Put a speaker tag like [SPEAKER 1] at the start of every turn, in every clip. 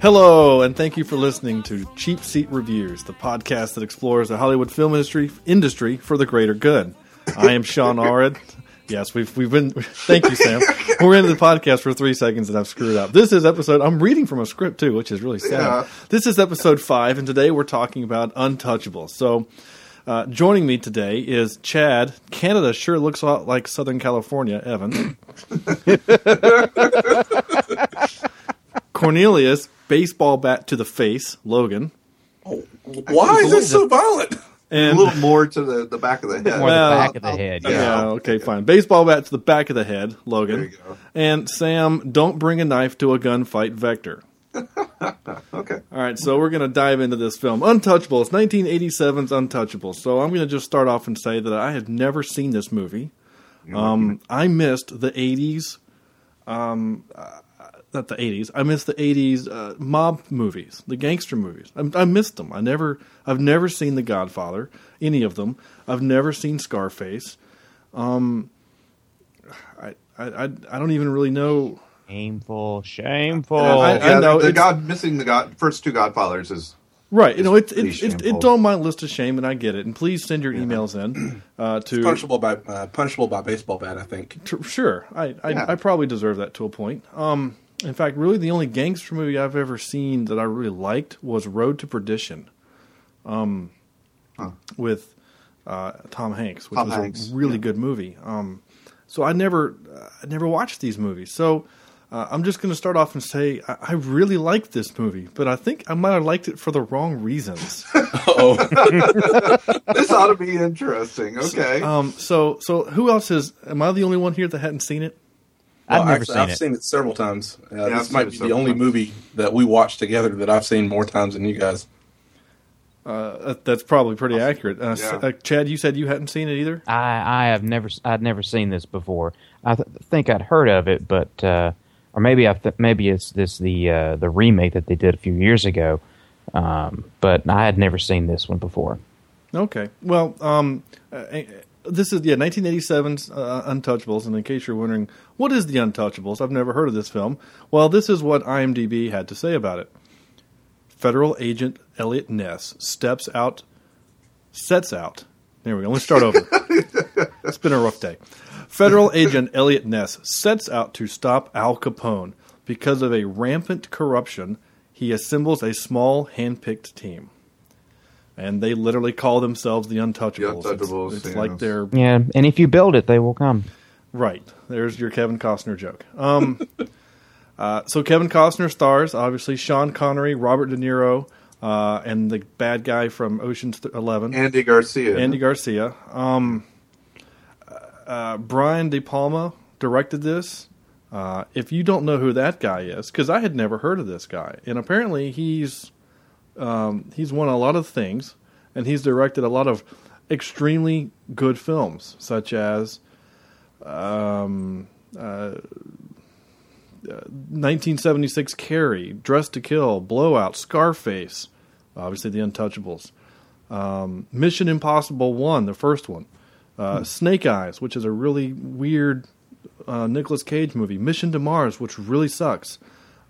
[SPEAKER 1] Hello, and thank you for listening to Cheap Seat Reviews, the podcast that explores the Hollywood film industry industry for the greater good. I am Sean Allred. Yes, we've we've been. Thank you, Sam. We're into the podcast for three seconds, and I've screwed up. This is episode. I'm reading from a script too, which is really sad.
[SPEAKER 2] Yeah.
[SPEAKER 1] This is episode five, and today we're talking about Untouchables. So, uh, joining me today is Chad. Canada sure looks a lot like Southern California. Evan. Cornelius, baseball bat to the face. Logan.
[SPEAKER 2] Why is this so violent?
[SPEAKER 1] And
[SPEAKER 2] a little more to the, the back of the head.
[SPEAKER 3] More
[SPEAKER 1] Well,
[SPEAKER 3] the back of the head.
[SPEAKER 1] Yeah.
[SPEAKER 3] Yeah.
[SPEAKER 1] okay, fine. Baseball bat to the back of the head, Logan.
[SPEAKER 2] There you go.
[SPEAKER 1] And Sam, don't bring a knife to a gunfight vector.
[SPEAKER 2] Okay.
[SPEAKER 1] All right, so we're going to dive into this film. Untouchables, 1987's Untouchables. So I'm going to just start off and say that I had never seen this movie. Um, I missed the 80s, um, not the 80s. I miss the 80s uh, mob movies, the gangster movies. I, I missed them. I never, I've never seen The Godfather, any of them. I've never seen Scarface. Um, I, I, I, I don't even really know.
[SPEAKER 3] Shameful, shameful.
[SPEAKER 1] I- I
[SPEAKER 2] yeah,
[SPEAKER 1] know
[SPEAKER 2] the, the God missing the God first two Godfathers is
[SPEAKER 1] Right, you know, it's
[SPEAKER 2] pretty
[SPEAKER 1] it's, it's,
[SPEAKER 2] shameful.
[SPEAKER 1] it's on my list of shame, and I get it. And please send your emails in uh, to
[SPEAKER 4] punishable by uh, punishable by baseball bat. I think.
[SPEAKER 1] Tr- Sure, I I,
[SPEAKER 2] Yeah.
[SPEAKER 1] I probably deserve that to a point. Um, in fact, really, the only gangster movie I've ever seen that I really liked was Road to Perdition, um, with uh, Tom Hanks, which
[SPEAKER 2] Tom
[SPEAKER 1] was
[SPEAKER 2] Hanks,
[SPEAKER 1] a really
[SPEAKER 2] yeah.
[SPEAKER 1] good movie. Um, so I never uh, I never watched these movies. So uh, I'm just going to start off and say I, I really liked this movie, but I think I might have liked it for the wrong reasons.
[SPEAKER 4] Oh,
[SPEAKER 2] this ought to be interesting. Okay.
[SPEAKER 1] um, so so who else is? Am I the only one here that hadn't seen it?
[SPEAKER 3] I've never
[SPEAKER 4] actually,
[SPEAKER 3] seen
[SPEAKER 4] I've
[SPEAKER 3] it.
[SPEAKER 4] seen it several times. Uh,
[SPEAKER 2] I've
[SPEAKER 4] this might be the only
[SPEAKER 2] times.
[SPEAKER 4] movie that we watched together that I've seen more times than you guys.
[SPEAKER 1] Uh, that's probably pretty accurate. Uh,
[SPEAKER 2] Yeah.
[SPEAKER 1] uh, Chad, you said you hadn't seen it either.
[SPEAKER 3] I I have never I'd never seen this before. I th- think I'd heard of it, but uh, or maybe I th- maybe it's this the uh, the remake that they did a few years ago. Um, but I had never seen this one before.
[SPEAKER 1] Okay. Well, um, uh, this is yeah, 1987's uh, Untouchables. And in case you're wondering, what is the Untouchables? I've never heard of this film. Well, this is what IMDb had to say about it. Federal agent Elliot Ness steps out, sets out. There we go. Let's start over. it's been a rough day. Federal agent Elliot Ness sets out to stop Al Capone because of a rampant corruption. He assembles a small, hand-picked team and they literally call themselves the Untouchables.
[SPEAKER 2] The Untouchables,
[SPEAKER 1] It's, it's like they're
[SPEAKER 3] Yeah, and if you build it, they will come.
[SPEAKER 1] right. There's your Kevin Costner joke. Um, uh, so Kevin Costner stars obviously Sean Connery, Robert De Niro, uh, and the bad guy from Ocean's Eleven,
[SPEAKER 2] Andy Garcia.
[SPEAKER 1] Andy Garcia. Um, uh, Brian De Palma directed this. Uh, if you don't know who that guy is, because I had never heard of this guy, and apparently he's um, he's won a lot of things, and he's directed a lot of extremely good films, such as um, uh, uh, 1976 Carrie, Dressed to Kill, Blowout, Scarface, obviously The Untouchables, um, Mission Impossible One, the first one, uh, Snake Eyes, which is a really weird uh, Nicolas Cage movie, Mission to Mars, which really sucks,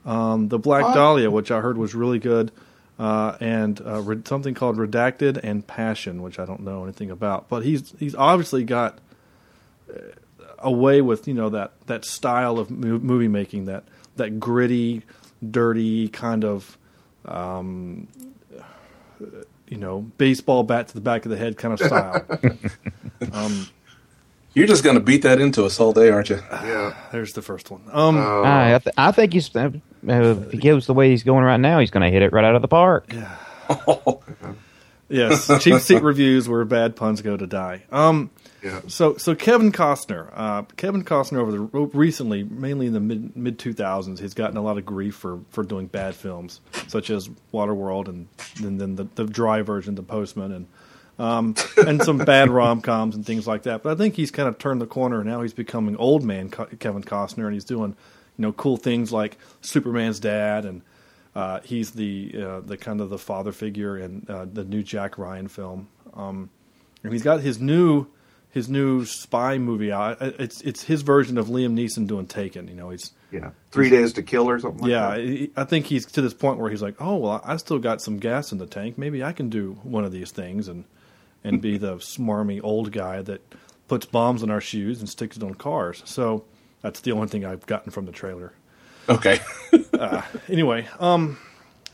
[SPEAKER 1] um, The Black? Dahlia, which I heard was really good, uh, and uh, re- something called Redacted and Passion, which I don't know anything about. But he's he's obviously got uh, a way with you know that that style of mo- movie making that that gritty, dirty kind of. Um, you know, baseball bat to the back of the head kind of style. um,
[SPEAKER 4] You're just going to beat that into us all day, aren't you?
[SPEAKER 2] yeah.
[SPEAKER 1] there's the first one. Um,
[SPEAKER 2] Uh,
[SPEAKER 3] I, I, th- I think he's uh, if he goes the way he's going right now, he's going to hit it right out of the park.
[SPEAKER 1] yes, cheap seat reviews where bad puns go to die. Um,
[SPEAKER 2] yeah.
[SPEAKER 1] So, so Kevin Costner, uh, Kevin Costner over the recently, mainly in the mid mid two thousands, he's gotten a lot of grief for, for doing bad films, such as Waterworld and then then the, the dry version, The Postman, and um, and some bad rom coms and things like that. But I think he's kind of turned the corner. And now he's becoming old man Kevin Costner, and he's doing you know cool things like Superman's dad, and uh, he's the uh, the kind of the father figure in uh, the new Jack Ryan film. Um, and he's got his new his new spy movie out. It's it's his version of Liam Neeson doing Taken. You know, he's
[SPEAKER 2] Yeah, Three Days to Kill or something. Like
[SPEAKER 1] yeah.
[SPEAKER 2] that.
[SPEAKER 1] I I think he's to this point where he's like, oh well, I still got some gas in the tank. Maybe I can do one of these things and and be the smarmy old guy that puts bombs in our shoes and sticks it on cars. So that's the only thing I've gotten from the trailer.
[SPEAKER 4] Okay.
[SPEAKER 1] anyway, um,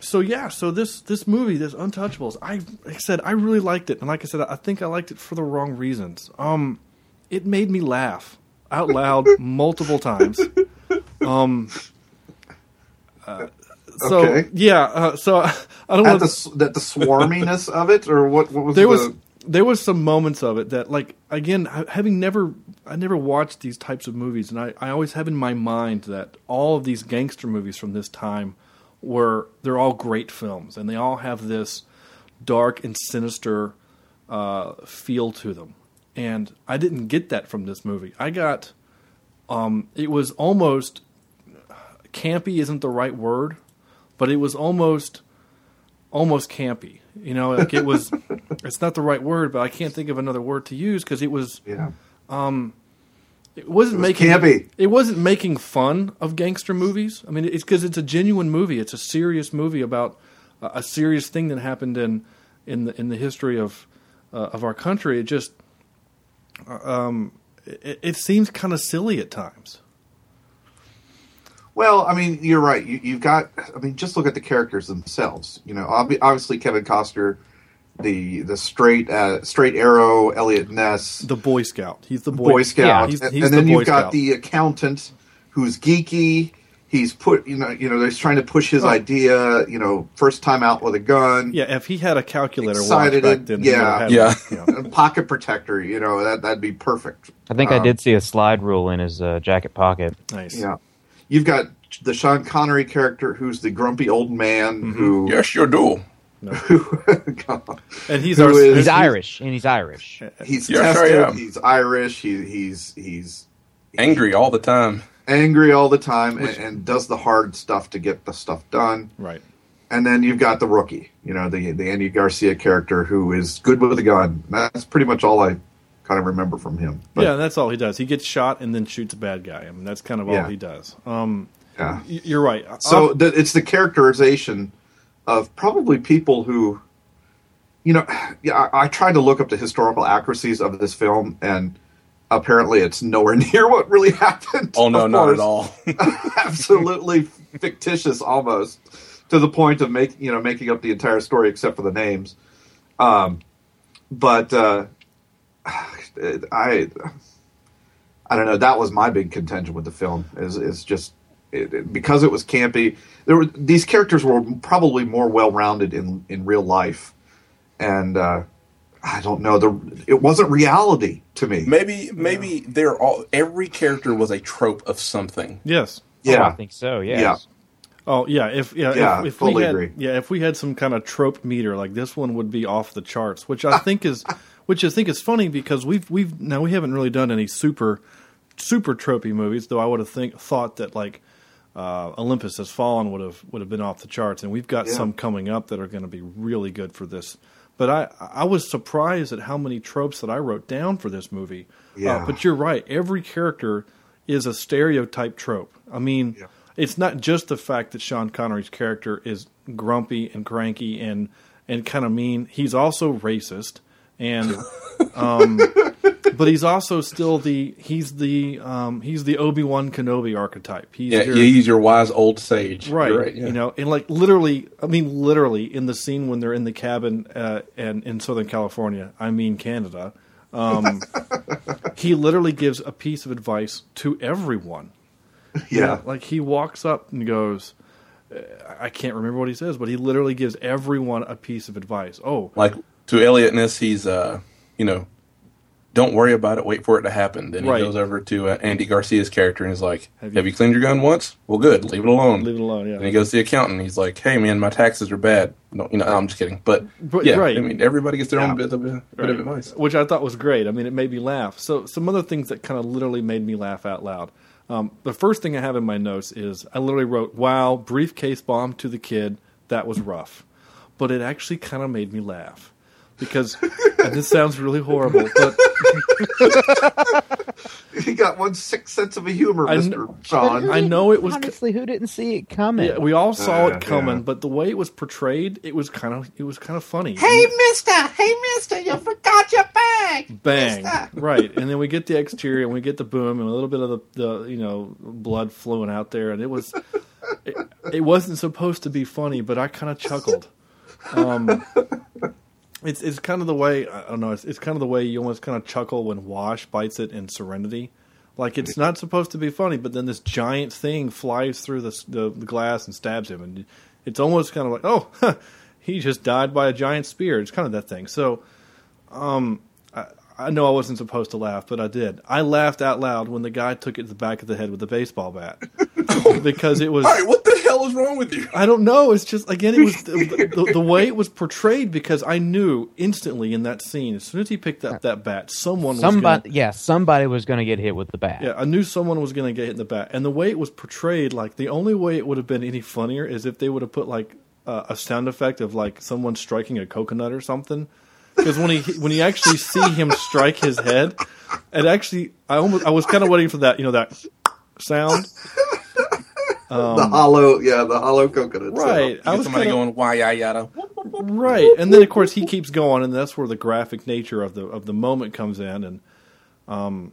[SPEAKER 1] so yeah, so this this movie, this Untouchables, I like I said I really liked it, and like I said, I think I liked it for the wrong reasons. Um, it made me laugh out loud multiple times. Um, uh, so
[SPEAKER 2] Okay.
[SPEAKER 1] yeah, uh, so I, don't
[SPEAKER 2] the that the swarminess of it, or what? What was
[SPEAKER 1] there
[SPEAKER 2] the,
[SPEAKER 1] was there was some moments of it that like again having never I never watched these types of movies and I, I always have in my mind that all of these gangster movies from this time were they're all great films and they all have this dark and sinister uh, feel to them. And I didn't get that from this movie. I got um, it was almost campy isn't the right word but it was almost almost campy. You know, like it was. it's not the right word, but I can't think of another word to use because it was.
[SPEAKER 2] yeah.
[SPEAKER 1] It wasn't
[SPEAKER 2] It was
[SPEAKER 1] making.
[SPEAKER 2] campy.
[SPEAKER 1] It wasn't making fun of gangster movies. I mean, it's because it's a genuine movie. It's a serious movie about a, a serious thing that happened in in the in the history of uh, of our country. It just. Um, it, it seems kind of silly at times.
[SPEAKER 2] Well, I mean, you're right. You, you've got. I mean, just look at the characters themselves. You know, obvi- obviously Kevin Costner, the the straight uh, straight arrow, Elliot Ness,
[SPEAKER 1] The Boy Scout. He's the Boy,
[SPEAKER 2] Boy Scout,
[SPEAKER 1] Yeah, he's,
[SPEAKER 2] and,
[SPEAKER 1] he's
[SPEAKER 2] and
[SPEAKER 1] the
[SPEAKER 2] then
[SPEAKER 1] Boy
[SPEAKER 2] you've got the accountant who's geeky. He's put, you know, you know, he's trying to push his
[SPEAKER 1] Oh.
[SPEAKER 2] idea. You know, first time out with a gun,
[SPEAKER 1] Yeah, if he had a calculator watch back then,
[SPEAKER 2] yeah.
[SPEAKER 1] had
[SPEAKER 4] Yeah.
[SPEAKER 1] one, you know.
[SPEAKER 2] pocket protector. You know, that that'd be perfect.
[SPEAKER 3] I think I
[SPEAKER 2] Um,
[SPEAKER 3] did see a slide rule in his uh, jacket pocket.
[SPEAKER 1] Nice.
[SPEAKER 2] Yeah, you've got the Sean Connery character who's the grumpy old man
[SPEAKER 1] Mm-hmm.
[SPEAKER 2] who.
[SPEAKER 4] yes, you do.
[SPEAKER 1] And he's
[SPEAKER 2] Who
[SPEAKER 1] our
[SPEAKER 2] is-
[SPEAKER 3] He's Irish, and he's Irish.
[SPEAKER 2] he's
[SPEAKER 4] Yes, I
[SPEAKER 2] tested.
[SPEAKER 4] am.
[SPEAKER 2] He's Irish. He, he's he's
[SPEAKER 4] Angry all the time.
[SPEAKER 2] angry all the time and, and does the hard stuff to get the stuff done.
[SPEAKER 1] right.
[SPEAKER 2] And then you've got the rookie, you know, the the Andy Garcia character who is good with a gun. That's pretty much all I kind of remember from him. But,
[SPEAKER 1] yeah, that's all he does. He gets shot and then shoots a bad guy. I mean, that's kind of all
[SPEAKER 2] Yeah.
[SPEAKER 1] he does. Um,
[SPEAKER 2] yeah.
[SPEAKER 1] you're right.
[SPEAKER 2] So
[SPEAKER 1] Uh,
[SPEAKER 2] the, it's the characterization of probably people who, you know, yeah. I, I tried to look up the historical accuracies of this film, and apparently it's nowhere near what really happened.
[SPEAKER 4] Oh no, not at all.
[SPEAKER 2] absolutely fictitious almost to the point of make you know making up the entire story except for the names um but uh i i don't know that was my big contention with the film is is just it, it- because it was campy there were these characters were probably more well-rounded in in real life and uh i don't know the it wasn't reality to me
[SPEAKER 4] Maybe, maybe they're all. Every character was a trope of something.
[SPEAKER 1] yes.
[SPEAKER 3] Oh, I think so. Yes.
[SPEAKER 2] Yeah.
[SPEAKER 1] Oh yeah. If yeah,
[SPEAKER 2] Yeah,
[SPEAKER 1] if, if
[SPEAKER 2] fully
[SPEAKER 1] we had,
[SPEAKER 2] agree.
[SPEAKER 1] Yeah, if we had some kind of trope meter like this one would be off the charts, which I think is, which I think is funny because we've we've now we haven't really done any super, super tropey movies. Though I would have think thought that like. Uh, Olympus Has Fallen would have would have been off the charts, and we've got
[SPEAKER 2] Yeah.
[SPEAKER 1] some coming up that are going to be really good for this. But I I was surprised at how many tropes that I wrote down for this movie.
[SPEAKER 2] Yeah.
[SPEAKER 1] Uh, but you're right. Every character is a stereotype trope. I mean,
[SPEAKER 2] Yeah.
[SPEAKER 1] it's not just the fact that Sean Connery's character is grumpy and cranky and and kind of mean. He's also racist, and um, but he's also still the he's the um, he's the Obi Wan Kenobi archetype. He's
[SPEAKER 4] Yeah,
[SPEAKER 1] your-
[SPEAKER 4] he's your wise old sage.
[SPEAKER 1] right,
[SPEAKER 4] You're yeah.
[SPEAKER 1] you know, and like literally, I mean, literally in the scene when they're in the cabin uh, and in Southern California, I mean Canada. Um, he literally gives a piece of advice to everyone.
[SPEAKER 2] yeah
[SPEAKER 1] Like he walks up and goes, uh, I can't remember what he says, but he literally gives everyone a piece of advice. Oh,
[SPEAKER 4] Like to Elliot Ness, he's uh, you know, don't worry about it. Wait for it to happen. Then
[SPEAKER 1] Right.
[SPEAKER 4] he goes over to uh, Andy Garcia's character and he's like,
[SPEAKER 1] Have
[SPEAKER 4] "Have
[SPEAKER 1] you-
[SPEAKER 4] you, cleaned your gun once? Well, good. Leave it alone."
[SPEAKER 1] leave it alone. Yeah.
[SPEAKER 4] And he goes to the accountant. and He's like, "Hey, man, my taxes are bad." No, you know, I'm just kidding. But,
[SPEAKER 1] But-
[SPEAKER 4] yeah,
[SPEAKER 1] right.
[SPEAKER 4] I mean, everybody gets their own bit of, bit of advice.
[SPEAKER 1] which I thought was great. I mean, it made me laugh. So some other things that kind of literally made me laugh out loud. Um, the first thing I have in my notes is I literally wrote, "Wow, briefcase bomb to the kid. That was rough," but it actually kind of made me laugh because And this sounds really horrible, but
[SPEAKER 2] You got one sixth sense of a humor,
[SPEAKER 1] I
[SPEAKER 2] Mister
[SPEAKER 1] kn-
[SPEAKER 2] Sean.
[SPEAKER 1] I know it was-
[SPEAKER 3] honestly who didn't see it coming.
[SPEAKER 1] yeah, we all saw
[SPEAKER 2] Yeah,
[SPEAKER 1] it coming.
[SPEAKER 2] yeah.
[SPEAKER 1] But the way it was portrayed, it was kind of it was kind of funny.
[SPEAKER 5] Hey, mister! Hey, mister! You forgot your bag!
[SPEAKER 1] bang
[SPEAKER 5] Mister.
[SPEAKER 1] right and then we get the exterior and we get the boom and a little bit of the, the you know blood flowing out there and it was it, it wasn't supposed to be funny but i kind of chuckled um it's it's kind of the way i don't know it's, it's kind of the way you almost kind of chuckle when wash bites it in serenity. Like it's not supposed to be funny but then this giant thing flies through the, the, the glass and stabs him and it's almost kind of like oh he just died by a giant spear. It's kind of that thing. So um, I know I wasn't supposed to laugh, but I did. I laughed out loud when the guy took it to the back of the head with a baseball bat because it was.
[SPEAKER 4] All right, what the hell is wrong with you?
[SPEAKER 1] I don't know. It's just again, it was the, the, the way it was portrayed because I knew instantly in that scene as soon as he picked up that bat, someone was
[SPEAKER 3] somebody,
[SPEAKER 1] gonna,
[SPEAKER 3] yeah, somebody was going to get hit with the bat.
[SPEAKER 1] yeah, I knew someone was going to get hit in the bat, and the way it was portrayed, like the only way it would have been any funnier is if they would have put like uh, a sound effect of like someone striking a coconut or something. Because when he when you actually see him strike his head, it actually I almost I was kind of waiting for that you know that sound.
[SPEAKER 2] the hollow, yeah, the hollow coconut. sound.
[SPEAKER 1] Right, I
[SPEAKER 4] Get
[SPEAKER 1] was
[SPEAKER 4] somebody
[SPEAKER 1] kinda,
[SPEAKER 4] going why yada yada.
[SPEAKER 1] right, and then of course he keeps going, and that's where the graphic nature of the of the moment comes in, and um,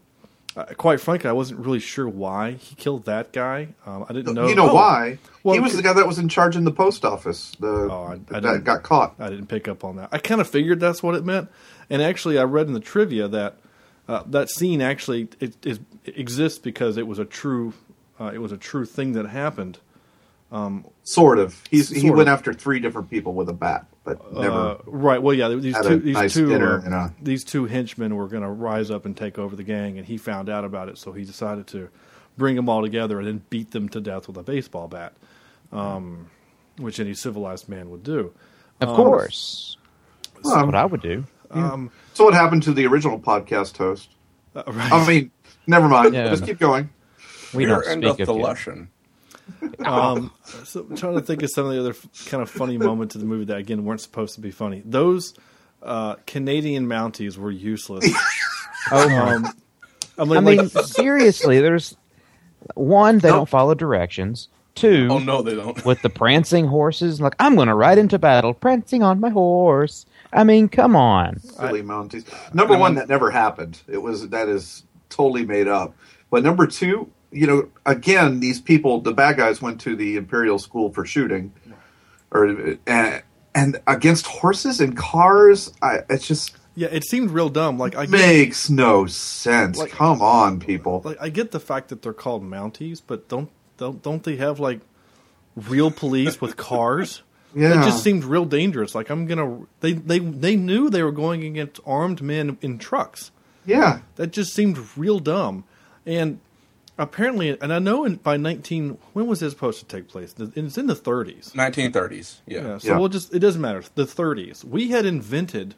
[SPEAKER 1] uh, quite frankly, I wasn't really sure why he killed that guy. Um, I didn't know.
[SPEAKER 2] You know
[SPEAKER 1] Oh,
[SPEAKER 2] why?
[SPEAKER 1] Well,
[SPEAKER 2] he was the guy that was in charge in the post office. The
[SPEAKER 1] Oh, I- I
[SPEAKER 2] that got caught.
[SPEAKER 1] I didn't pick up on that. I kind of figured that's what it meant, and actually, I read in the trivia that uh, that scene actually it, it, exists because it was a true uh, it was a true thing that happened.
[SPEAKER 2] Sort of. He's he went
[SPEAKER 1] of.
[SPEAKER 2] after three different people with a bat, but never.
[SPEAKER 1] Uh, right. Well, yeah. These two these
[SPEAKER 2] nice
[SPEAKER 1] two
[SPEAKER 2] dinner
[SPEAKER 1] uh,
[SPEAKER 2] a-
[SPEAKER 1] these two henchmen were going to rise up and take over the gang, and he found out about it, so he decided to bring them all together and then beat them to death with a baseball bat, um, which any civilized man would do.
[SPEAKER 3] Of course, that's
[SPEAKER 2] Um,
[SPEAKER 3] what I would do.
[SPEAKER 2] so what happened to the original podcast host?
[SPEAKER 1] Uh, right.
[SPEAKER 2] I mean, never mind.
[SPEAKER 3] Yeah.
[SPEAKER 2] Just keep going.
[SPEAKER 3] We
[SPEAKER 4] Fear
[SPEAKER 3] don't speak
[SPEAKER 4] the
[SPEAKER 3] of you.
[SPEAKER 4] Lushan.
[SPEAKER 1] Um, so I'm trying to think of some of the other kind of funny moments of the movie that again weren't supposed to be funny. Those uh, Canadian Mounties were useless.
[SPEAKER 3] Oh my!
[SPEAKER 1] Um, I mean,
[SPEAKER 3] I mean,
[SPEAKER 1] like,
[SPEAKER 3] seriously, there's one they
[SPEAKER 2] Nope.
[SPEAKER 3] don't follow directions. Two,
[SPEAKER 4] Oh no, they don't.
[SPEAKER 3] with the prancing horses, like I'm going to ride into battle, prancing on my horse. I mean, come on.
[SPEAKER 2] Silly Mounties. Number
[SPEAKER 4] I
[SPEAKER 2] one,
[SPEAKER 4] mean-
[SPEAKER 2] that never happened. It was that is totally made up. But number two, you know, again, these people, the bad guys, went to the Imperial School for shooting, or and, and against horses and cars. I, it just
[SPEAKER 1] yeah, it seemed real dumb. Like I get,
[SPEAKER 2] makes no sense.
[SPEAKER 1] Like-
[SPEAKER 2] Come on, people.
[SPEAKER 1] like I get the fact that they're called Mounties, but don't don't don't they have like real police with cars?
[SPEAKER 2] Yeah.
[SPEAKER 1] It just seemed real dangerous. Like I'm gonna they they they knew they were going against armed men in trucks.
[SPEAKER 2] yeah,
[SPEAKER 1] That just seemed real dumb. And apparently, and I know in, by 19, when was this supposed to take place? It's in the 30s.
[SPEAKER 4] 1930s. Yeah.
[SPEAKER 1] Yeah, so
[SPEAKER 2] Yeah.
[SPEAKER 1] we'll just, it doesn't matter. The 30s. We had invented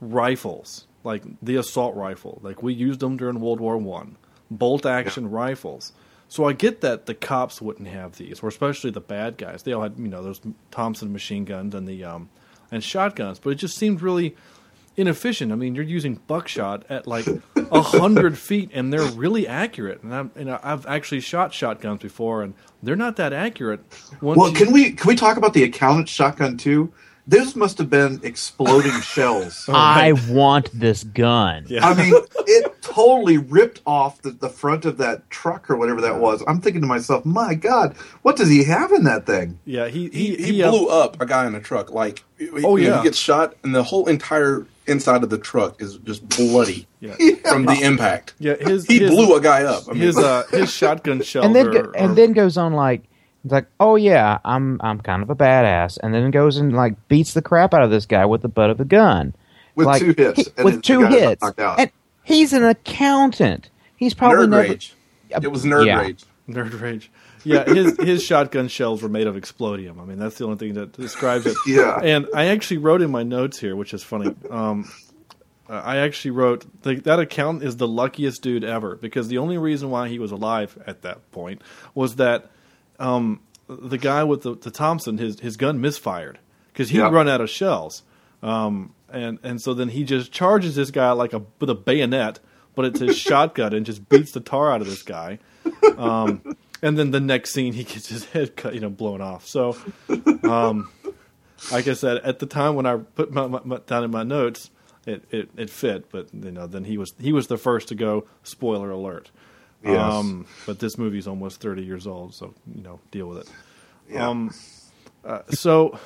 [SPEAKER 1] rifles, like the assault rifle. Like we used them during World War One, bolt action rifles. So I get that the cops wouldn't have these, or especially the bad guys. They all had, you know, those Thompson machine guns and the um, and shotguns. But it just seemed really inefficient. I mean, you're using buckshot at like a hundred feet, and they're really accurate. And, I'm, and I've actually shot shotguns before, and they're not that accurate. Once
[SPEAKER 2] Well,
[SPEAKER 1] you-
[SPEAKER 2] can we can we talk about the accountant shotgun too? Those must have been exploding shells.
[SPEAKER 3] I want this gun.
[SPEAKER 1] Yeah.
[SPEAKER 2] I mean, it totally ripped off the, the front of that truck or whatever that was. I'm thinking to myself, my God, what does he have in that thing?
[SPEAKER 1] Yeah, he
[SPEAKER 4] He,
[SPEAKER 1] he,
[SPEAKER 4] he,
[SPEAKER 1] he, uh,
[SPEAKER 4] blew up a guy in a truck. Like,
[SPEAKER 1] Oh, yeah.
[SPEAKER 4] he gets shot, and the whole entire inside of the truck is just bloody
[SPEAKER 1] Yeah,
[SPEAKER 4] from the impact.
[SPEAKER 1] yeah. His
[SPEAKER 4] He
[SPEAKER 1] his,
[SPEAKER 4] blew a guy up. I mean,
[SPEAKER 1] his uh his shotgun shells
[SPEAKER 3] and then
[SPEAKER 1] are,
[SPEAKER 3] go, and then goes on like it's like oh yeah I'm I'm kind of a badass and then goes and like beats the crap out of this guy with the butt of the gun
[SPEAKER 2] With
[SPEAKER 3] Like,
[SPEAKER 2] two hits,
[SPEAKER 3] he-
[SPEAKER 2] and
[SPEAKER 3] with
[SPEAKER 2] then
[SPEAKER 3] two hits and he's an accountant he's probably
[SPEAKER 4] nerd
[SPEAKER 3] never
[SPEAKER 4] rage. It was nerd
[SPEAKER 3] Yeah.
[SPEAKER 4] rage.
[SPEAKER 1] nerd rage. Yeah, his his shotgun shells were made of explodium. I mean, that's the only thing that describes it.
[SPEAKER 2] Yeah.
[SPEAKER 1] And I actually wrote in my notes here, which is funny. Um, I actually wrote the, that accountant is the luckiest dude ever because the only reason why he was alive at that point was that um, the guy with the, the Thompson his his gun misfired because he'd
[SPEAKER 2] Yeah.
[SPEAKER 1] run out of shells. Um, and and so then he just charges this guy like a with a bayonet, but it's his shotgun and just beats the tar out of this guy. Um, and then the next scene, he gets his head cut, you know, blown off. So, um, like I said, at the time when I put my, my, my down in my notes, it, it, it fit, but you know, then he was he was the first to go. Spoiler alert.
[SPEAKER 2] Yes.
[SPEAKER 1] Um, but this movie's almost thirty years old, so you know, deal with it.
[SPEAKER 2] Yeah.
[SPEAKER 1] Um, uh, so,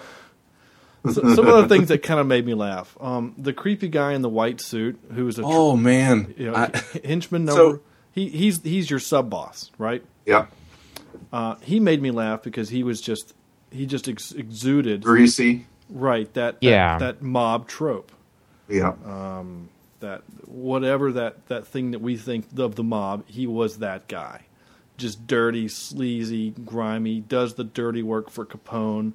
[SPEAKER 1] so some of the things that kind of made me laugh. Um, the creepy guy in the white suit, who was a tr-
[SPEAKER 4] Oh man,
[SPEAKER 1] you know,
[SPEAKER 4] I-
[SPEAKER 1] henchman
[SPEAKER 4] So-
[SPEAKER 1] number. he he's he's your sub boss, right?
[SPEAKER 2] Yep.
[SPEAKER 1] Uh, he made me laugh because he was just he just ex- exuded
[SPEAKER 2] Greasy.
[SPEAKER 1] right that, that
[SPEAKER 3] Yeah.
[SPEAKER 1] that mob trope
[SPEAKER 2] Yep.
[SPEAKER 1] that whatever that that thing that we think of the mob he was that guy just dirty sleazy grimy does the dirty work for Capone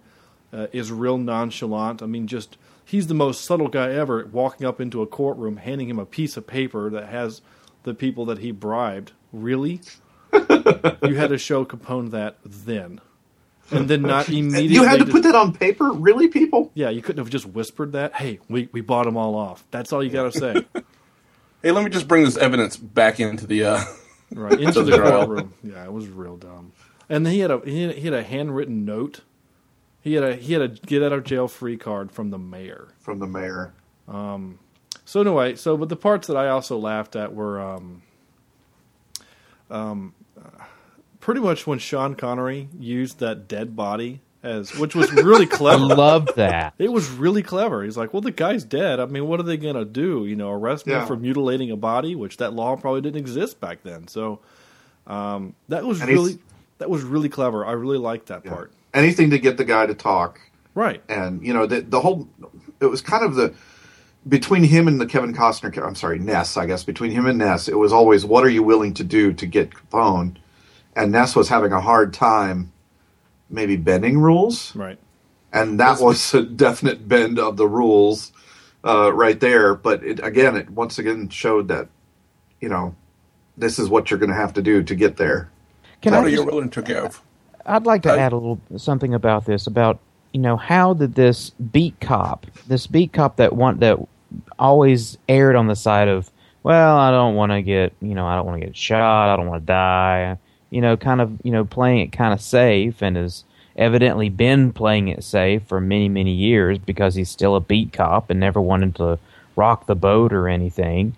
[SPEAKER 1] uh, is real nonchalant I mean just he's the most subtle guy ever walking up into a courtroom handing him a piece of paper that has the people that he bribed really you had to show Capone that then and then not immediately
[SPEAKER 2] you had to put that on paper, really, people?
[SPEAKER 1] yeah, you couldn't have just whispered that. Hey, we we bought them all off. That's all you got to say.
[SPEAKER 4] hey, let me just bring this evidence back into the. Uh,
[SPEAKER 1] right into the
[SPEAKER 4] the trial.
[SPEAKER 1] courtroom. Yeah, it was real dumb. And then he had a he had, he had a handwritten note. He had a he had a get out of jail free card from the mayor.
[SPEAKER 2] From the mayor. Um.
[SPEAKER 1] So anyway, so but the parts that I also laughed at were um um pretty much when Sean Connery used that dead body as which was really clever.
[SPEAKER 3] I
[SPEAKER 1] clever.
[SPEAKER 3] love that.
[SPEAKER 1] It was really clever. He's like, "Well, the guy's dead. I mean, what are they gonna do? You know, arrest me for mutilating a body, which that law probably didn't exist back then." So um, that was
[SPEAKER 2] And
[SPEAKER 1] really that was really clever. I really liked that
[SPEAKER 2] Yeah.
[SPEAKER 1] part.
[SPEAKER 2] Anything to get the guy to talk.
[SPEAKER 1] Right.
[SPEAKER 2] and you know the the whole it was kind of the between him and the Kevin Costner I'm sorry Ness I guess between him and Ness it was always what are you willing to do to get Capone and Ness was having a hard time maybe bending rules
[SPEAKER 1] Right.
[SPEAKER 2] and that was a definite bend of the rules uh, right there but it again it once again showed that you know this is what you're going to have to do to get there
[SPEAKER 3] Can
[SPEAKER 4] what
[SPEAKER 3] I
[SPEAKER 4] are you
[SPEAKER 3] just,
[SPEAKER 4] willing to give?
[SPEAKER 3] I'd like to
[SPEAKER 4] I-
[SPEAKER 3] add a little something about this about you know how did this beat cop, this beat cop that want that always aired on the side of well, I don't want to get you know I don't want to get shot, I don't want to die, you know, kind of you know playing it kind of safe and has evidently been playing it safe for many many years because he's still a beat cop and never wanted to rock the boat or anything.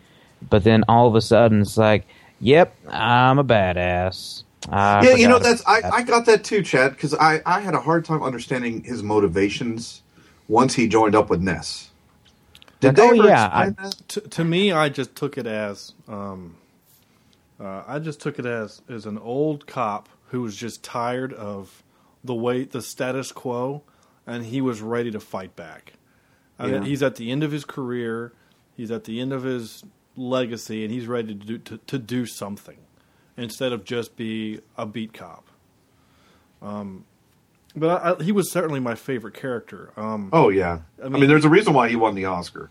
[SPEAKER 3] But then all of a sudden it's like, yep, I'm a badass. I
[SPEAKER 2] yeah, you know that's I, I got that too, Chad, because I I had a hard time understanding his motivations once he joined up with Ness. Did
[SPEAKER 3] Like,
[SPEAKER 2] they
[SPEAKER 3] oh,
[SPEAKER 2] ever
[SPEAKER 3] yeah,
[SPEAKER 2] explain
[SPEAKER 3] I-
[SPEAKER 2] that?
[SPEAKER 1] To, to me, I just took it as um, uh, I just took it as as an old cop who was just tired of the way the status quo, and he was ready to fight back. I mean, he's at the end of his career. He's at the end of his legacy, and he's ready to do to, to do something instead of just be a beat cop. Um, but I, I, he was certainly my favorite character. Um,
[SPEAKER 2] Oh yeah, I mean,
[SPEAKER 1] mean-
[SPEAKER 2] there's a reason why he won the Oscar.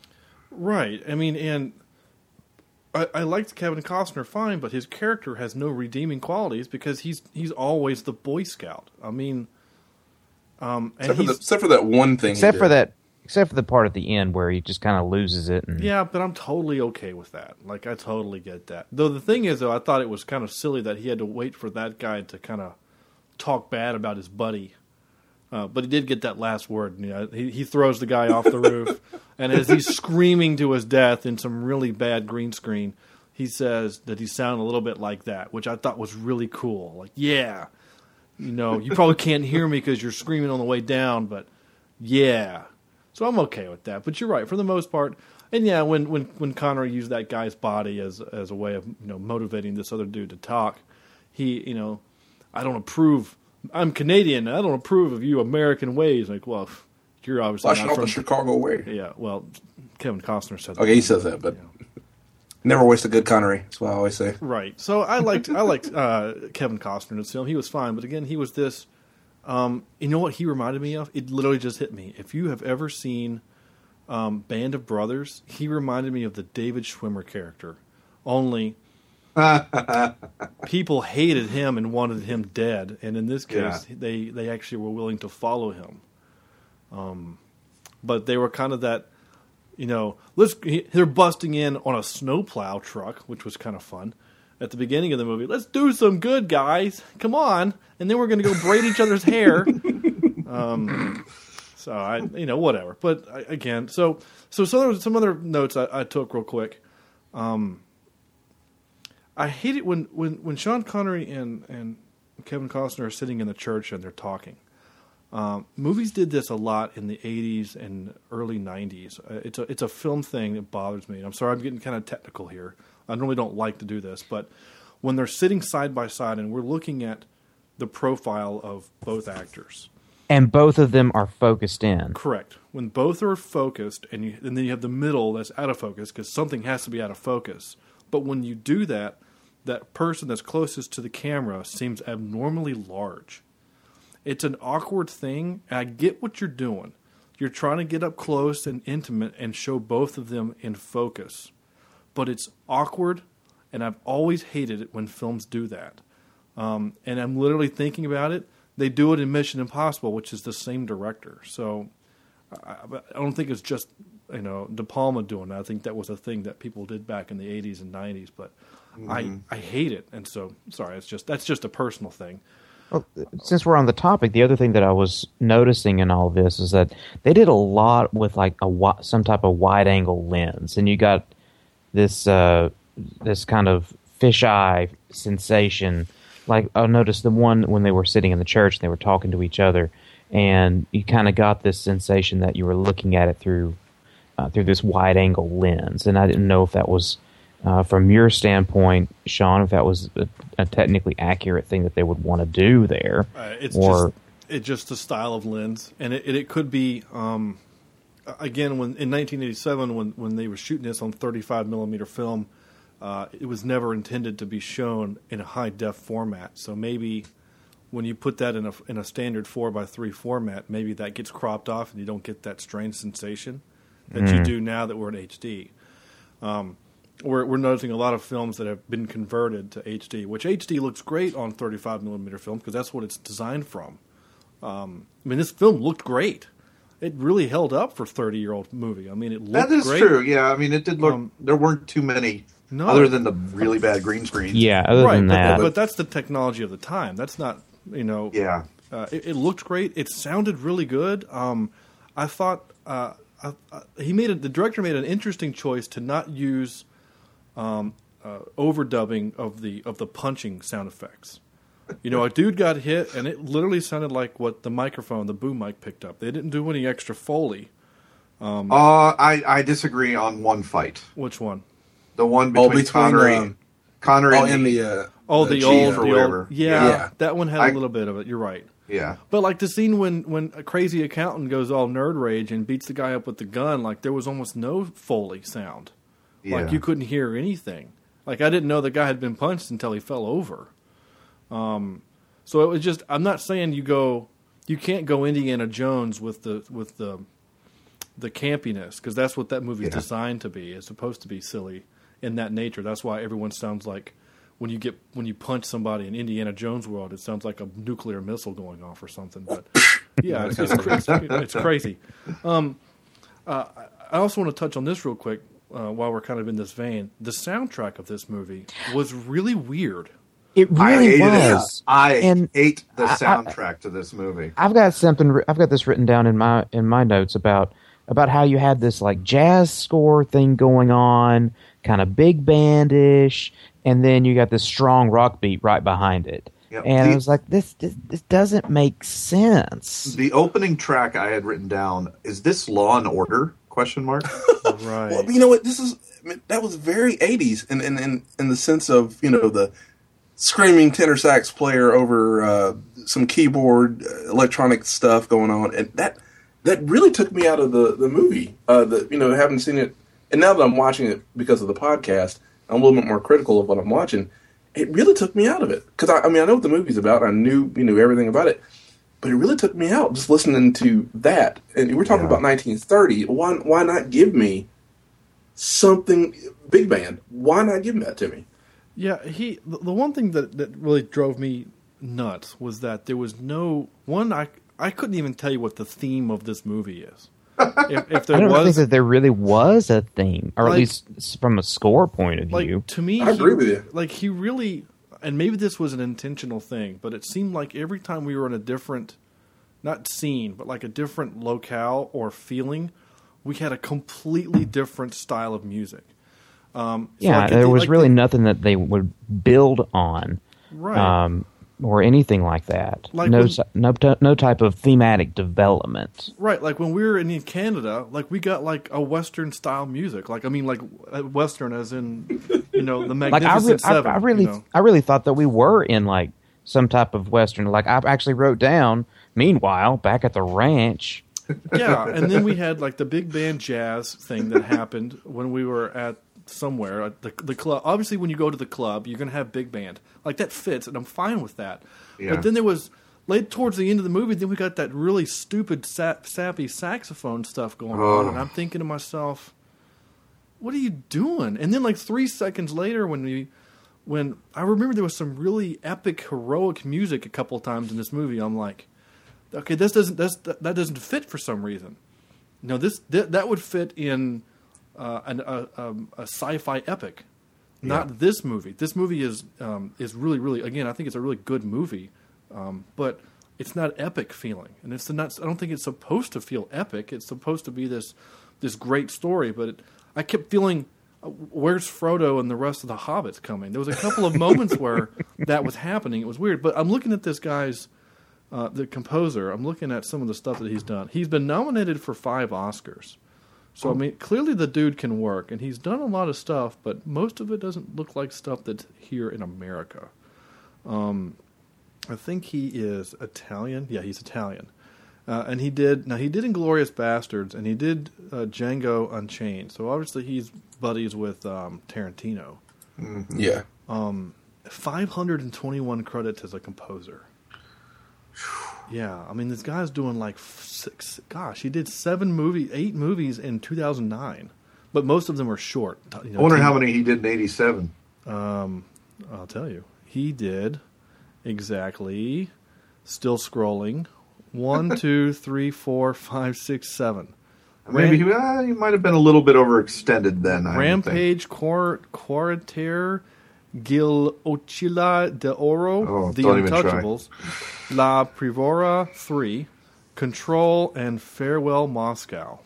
[SPEAKER 1] Right. I mean, and I, I liked Kevin Costner fine, but his character has no redeeming qualities because he's he's always the Boy Scout. I mean, um, and
[SPEAKER 4] Except for, the,
[SPEAKER 1] he's
[SPEAKER 4] except for that one thing. he
[SPEAKER 3] except for that except for the part at the end where he just kind of loses it and
[SPEAKER 1] yeah, but I'm totally okay with that. Like, I totally get that. Though the thing is, though, I thought it was kind of silly that he had to wait for that guy to kind of talk bad about his buddy. Uh, but he did get that last word. You know, he, he throws the guy off the roof, and as he's screaming to his death in some really bad green screen, he says that he sounded a little bit like that, which I thought was really cool. Like, yeah, you know, you probably can't hear me because you're screaming on the way down, but yeah. So I'm okay with that. But you're right for the most part. And yeah, when when when Connor used that guy's body as as a way of you know motivating this other dude to talk, he you know, I don't approve. I'm Canadian. I don't approve of you American ways. Like, well, you're obviously
[SPEAKER 4] Flashing
[SPEAKER 1] not from.
[SPEAKER 4] the Chicago way.
[SPEAKER 1] yeah, well, Kevin Costner said. that.
[SPEAKER 4] Okay, he says that, but never waste a good Connery. That's what I always say.
[SPEAKER 1] Right. So I liked I liked uh, Kevin Costner in this film. He was fine, but again, he was this. Um, you know what he reminded me of? It literally just hit me. If you have ever seen um, Band of Brothers, he reminded me of the David Schwimmer character. Only people hated him and wanted him dead, and in this case, they they actually were willing to follow him. Um, but they were kind of that you know, let's they're busting in on a snowplow truck, which was kind of fun at the beginning of the movie. Let's do some good, guys. Come on, and then we're going to go braid each other's hair. Um, so I, you know, whatever. But I, again, so so some other, some other notes I, I took real quick. Um, I hate it when when when Sean Connery and and Kevin Costner are sitting in the church and they're talking. Um, movies did this a lot in the '80s and early '90s. Uh, it's a it's a film thing that bothers me. I'm sorry, I'm getting kind of technical here. I normally don't like to do this, but when they're sitting side by side and we're looking at the profile of both actors,
[SPEAKER 3] And both of them are focused in.
[SPEAKER 1] Correct. When both are focused, and you, and then you have the middle that's out of focus because something has to be out of focus. But when you do that, that person that's closest to the camera seems abnormally large. It's an awkward thing. I get what you're doing. You're trying to get up close and intimate and show both of them in focus. But it's awkward, and I've always hated it when films do that. Um, and I'm literally thinking about it. They do it in Mission Impossible, which is the same director. So I, I don't think it's just you know De Palma doing that. I think that was a thing that people did back in the 80s and 90s. But I I hate it, and so sorry. It's just that's just a personal thing.
[SPEAKER 3] Well, since we're on the topic, the other thing that I was noticing in all this is that they did a lot with like a wi- some type of wide angle lens, and you got this uh, this kind of fisheye sensation. Like I noticed the one when they were sitting in the church, and they were talking to each other, and you kind of got this sensation that you were looking at it through uh, through this wide angle lens, and I didn't know if that was. Uh, from your standpoint, Sean, if that was a, a technically accurate thing that they would want to do there,
[SPEAKER 1] Uh, it's
[SPEAKER 3] or
[SPEAKER 1] just it's just a style of lens, and it, it, it could be um, again when in 1987 when when they were shooting this on 35 millimeter film, uh, it was never intended to be shown in a high def format. So maybe when you put that in a in a standard four by three format, maybe that gets cropped off and you don't get that strange sensation that you do now that we're in HD. Um, we're, we're noticing a lot of films that have been converted to HD, which HD looks great on 35 millimeter film because that's what it's designed from. Um, I mean, this film looked great. It really held up for 30 year old movie. I mean, it looked
[SPEAKER 2] That is
[SPEAKER 1] great.
[SPEAKER 2] true. Yeah, I mean, it did look.
[SPEAKER 1] Um,
[SPEAKER 2] there weren't too many,
[SPEAKER 1] No.
[SPEAKER 2] other than the really bad green screens.
[SPEAKER 3] yeah, other
[SPEAKER 1] right,
[SPEAKER 3] than
[SPEAKER 1] but,
[SPEAKER 3] that,
[SPEAKER 1] but that's the technology of the time. That's not, you know,
[SPEAKER 2] Yeah.
[SPEAKER 1] Uh, it, it looked great. It sounded really good. Um, I thought uh, I, I, he made a, the director made an interesting choice to not use um, uh, overdubbing of the of the punching sound effects. You know, a dude got hit, and it literally sounded like what the microphone, the boom mic, picked up. They didn't do any extra foley.
[SPEAKER 2] Uh, I I disagree on one fight.
[SPEAKER 1] Which one?
[SPEAKER 2] The one between,
[SPEAKER 4] between,
[SPEAKER 2] Connery,
[SPEAKER 4] um,
[SPEAKER 2] Connery,
[SPEAKER 4] Oh,
[SPEAKER 2] and
[SPEAKER 4] in
[SPEAKER 2] the,
[SPEAKER 4] the uh,
[SPEAKER 1] Oh, the,
[SPEAKER 2] chief
[SPEAKER 1] old,
[SPEAKER 2] or
[SPEAKER 1] the old, yeah,
[SPEAKER 4] Yeah.
[SPEAKER 1] that one had a
[SPEAKER 2] I-
[SPEAKER 1] little bit of it. You're right.
[SPEAKER 2] yeah.
[SPEAKER 1] But like the scene when when a crazy accountant goes all nerd rage and beats the guy up with the gun, like there was almost no foley sound. Like you couldn't hear anything. Like I didn't know the guy had been punched until he fell over. Um, so it was just. I'm not saying you go. You can't go Indiana Jones with the with the the campiness because that's what that movie's
[SPEAKER 2] Yeah.
[SPEAKER 1] designed to be. It's supposed to be silly in that nature. That's why everyone sounds like when you get when you punch somebody in Indiana Jones world, it sounds like a nuclear missile going off or something. But yeah, it's, it's, cra- it's, it's crazy. Um, uh, I also want to touch on this real quick uh, while we're kind of in this vein. The soundtrack of this movie was really weird.
[SPEAKER 3] it
[SPEAKER 2] I
[SPEAKER 3] really
[SPEAKER 2] hated
[SPEAKER 3] was.
[SPEAKER 2] it. I
[SPEAKER 3] And
[SPEAKER 2] hate the
[SPEAKER 3] I- I-
[SPEAKER 2] soundtrack to this movie.
[SPEAKER 3] I've got something. I've got this written down in my in my notes about about how you had this like jazz score thing going on, kind of big bandish, and then you got this strong rock beat right behind it.
[SPEAKER 2] Yep.
[SPEAKER 3] And I was like, this, this this doesn't make sense.
[SPEAKER 2] The opening track I had written down is this Law and Order? Question mark.
[SPEAKER 1] Right.
[SPEAKER 4] Well, you know what? This is I mean, that was very '80s, in, in in in the sense of you know the screaming tenor sax player over uh, some keyboard uh, electronic stuff going on, and that that really took me out of the the movie. Uh, the you know having seen it, and now that I'm watching it because of the podcast, I'm a little bit more critical of what I'm watching. It really took me out of it because I, I mean I know what the movie's about. I knew you knew everything about it, but it really took me out just listening to that. And we're talking
[SPEAKER 2] Yeah.
[SPEAKER 4] about 1930. Why why not give me something big band? Why not give that to me?
[SPEAKER 1] Yeah, he. The the one thing that that really drove me nuts was that there was no one. I I couldn't even tell you what the theme of this movie is. if, if
[SPEAKER 3] I
[SPEAKER 1] there
[SPEAKER 3] don't think
[SPEAKER 1] was
[SPEAKER 3] that there really was a theme, or
[SPEAKER 1] Like-
[SPEAKER 3] at least from a score point of
[SPEAKER 1] like
[SPEAKER 3] view.
[SPEAKER 1] to me,
[SPEAKER 4] I
[SPEAKER 1] he-
[SPEAKER 4] agree with you.
[SPEAKER 1] Like he really, and maybe this was an intentional thing, but it seemed like every time we were in a different, not scene, but like a different locale or feeling, we had a completely different style of music. Um, so
[SPEAKER 3] yeah,
[SPEAKER 1] like
[SPEAKER 3] there
[SPEAKER 1] did-
[SPEAKER 3] was
[SPEAKER 1] like
[SPEAKER 3] really
[SPEAKER 1] the-
[SPEAKER 3] nothing that they would build on,
[SPEAKER 1] right.
[SPEAKER 3] um, or anything like that.
[SPEAKER 1] Like
[SPEAKER 3] no,
[SPEAKER 1] when-
[SPEAKER 3] no, no type of thematic development.
[SPEAKER 1] Right, like when we were in Canada, like we got like a Western style music. Like I mean, like uh, Western as in, you know, the
[SPEAKER 3] Like I,
[SPEAKER 1] Magnificent
[SPEAKER 3] re- I,
[SPEAKER 1] Seven.
[SPEAKER 3] I really,
[SPEAKER 1] you know?
[SPEAKER 3] I really thought that we were in like some type of western. Like I actually wrote down. Meanwhile, back at the ranch,
[SPEAKER 1] yeah, and then we had like the big band jazz thing that happened when we were at somewhere uh, the the club. Obviously, when you go to the club, you're going to have big band. Like that fits, and I'm fine with that.
[SPEAKER 2] Yeah.
[SPEAKER 1] But then there was late towards the end of the movie, then we got that really stupid sap, sappy saxophone stuff going
[SPEAKER 2] Oh.
[SPEAKER 1] on, and I'm thinking to myself, "What are you doing?" And then like three seconds later, when we when I remember there was some really epic heroic music a couple times in this movie, I'm like okay, this doesn't that's, that doesn't fit for some reason. No, this th- that would fit in uh, an, a, um, a sci-fi epic, not
[SPEAKER 2] Yeah.
[SPEAKER 1] this movie. This movie is um, is really really again. I think it's a really good movie, um, but it's not epic feeling, and it's not. I don't think it's supposed to feel epic. It's supposed to be this this great story, but it, I kept feeling. uh, Where's Frodo and the rest of the hobbits coming? There was a couple of moments where that was happening. It was weird, but I'm looking at this guy's uh, the composer, I'm looking at some of the stuff that he's done. He's been nominated for five Oscars. So, I mean, clearly the dude can work, and he's done a lot of stuff, but most of it doesn't look like stuff that's here in America. Um, I think he is Italian. Yeah, he's Italian. Uh, and he did, now he did Inglourious Basterds, and he did uh, Django Unchained. So obviously he's buddies with um, Tarantino.
[SPEAKER 4] Yeah.
[SPEAKER 1] 521 credits as a composer. Yeah, I mean this guy's doing like six. Gosh, he did seven movie, eight movies in 2009, but most of them were short. You know,
[SPEAKER 2] I wonder how many he did in '87.
[SPEAKER 1] I'll tell you, he did exactly. Still scrolling. One, two, three, four, five, six, seven.
[SPEAKER 2] Maybe he, uh, he might have been a little bit overextended then. I.
[SPEAKER 1] Rampage, Quar- Quarter, Gil Ochila de Oro,
[SPEAKER 2] Oh,
[SPEAKER 1] The
[SPEAKER 2] don't even try.
[SPEAKER 1] Untouchables, La Privora 3, Control, and Farewell Moscow.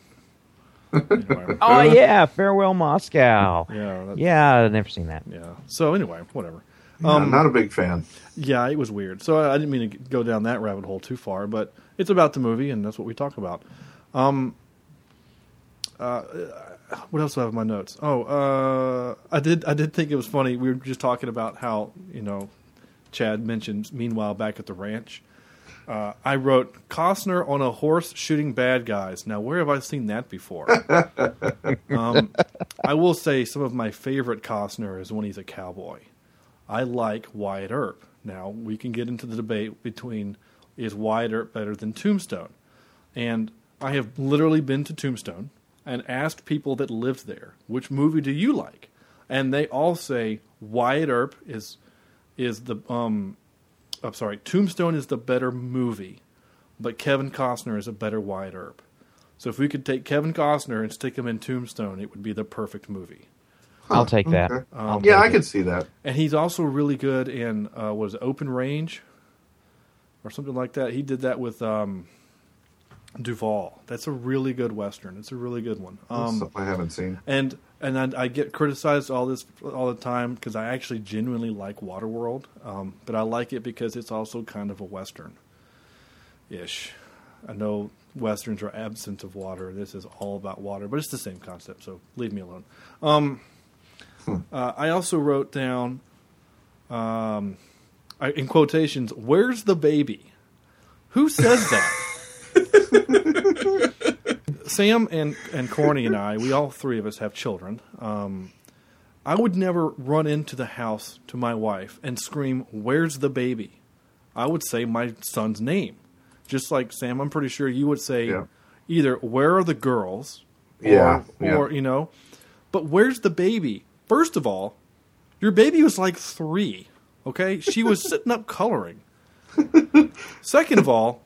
[SPEAKER 1] Anyway,
[SPEAKER 3] oh yeah, farewell Moscow.
[SPEAKER 1] yeah,
[SPEAKER 3] Yeah, I've never seen that.
[SPEAKER 1] yeah. So anyway, whatever.
[SPEAKER 2] I'm not a big fan.
[SPEAKER 1] Yeah, it was weird. So I I didn't mean to go down that rabbit hole too far, but it's about the movie, and that's what we talk about. Um, uh, what else do I have in my notes? Oh, uh, I did. I did think it was funny. We were just talking about how you know, Chad mentioned. Meanwhile, back at the ranch, uh, I wrote Costner on a horse shooting bad guys. Now, where have I seen that before? um, I will say some of my favorite Costner is when he's a cowboy. I like Wyatt Earp. Now we can get into the debate between is Wyatt Earp better than Tombstone, and I have literally been to Tombstone and asked people that lived there, which movie do you like? And they all say Wyatt Earp is is the um, I'm sorry, Tombstone is the better movie, but Kevin Costner is a better Wyatt Earp. So if we could take Kevin Costner and stick him in Tombstone, it would be the perfect movie.
[SPEAKER 3] I'll take that.
[SPEAKER 2] okay.
[SPEAKER 3] I'll
[SPEAKER 2] Yeah,
[SPEAKER 3] take
[SPEAKER 2] I
[SPEAKER 3] it.
[SPEAKER 2] could see that.
[SPEAKER 1] And he's also really good in uh, was Open Range or something like that. He did that with um, Duvall. That's a really good western. It's a really good one. Um,
[SPEAKER 2] Something I haven't seen.
[SPEAKER 1] and and I, I get criticized all this all the time because I actually genuinely like Waterworld, um, but I like it because it's also kind of a western ish. I know westerns are absent of water. This is all about water, but it's the same concept. So leave me alone. Um, uh, I also wrote down, um, I, in quotations, "Where's the baby?" Who says that? Sam and and Corny and I, we all three of us have children. Um, I would never run into the house to my wife and scream, "Where's the baby?" I would say my son's name, just like Sam. I'm pretty sure you would say
[SPEAKER 2] Yeah.
[SPEAKER 1] either "Where are the girls?" or,
[SPEAKER 2] Yeah, yeah.
[SPEAKER 1] or you know, but where's the baby? First of all, your baby was like three. Okay, she was sitting up coloring. Second of all,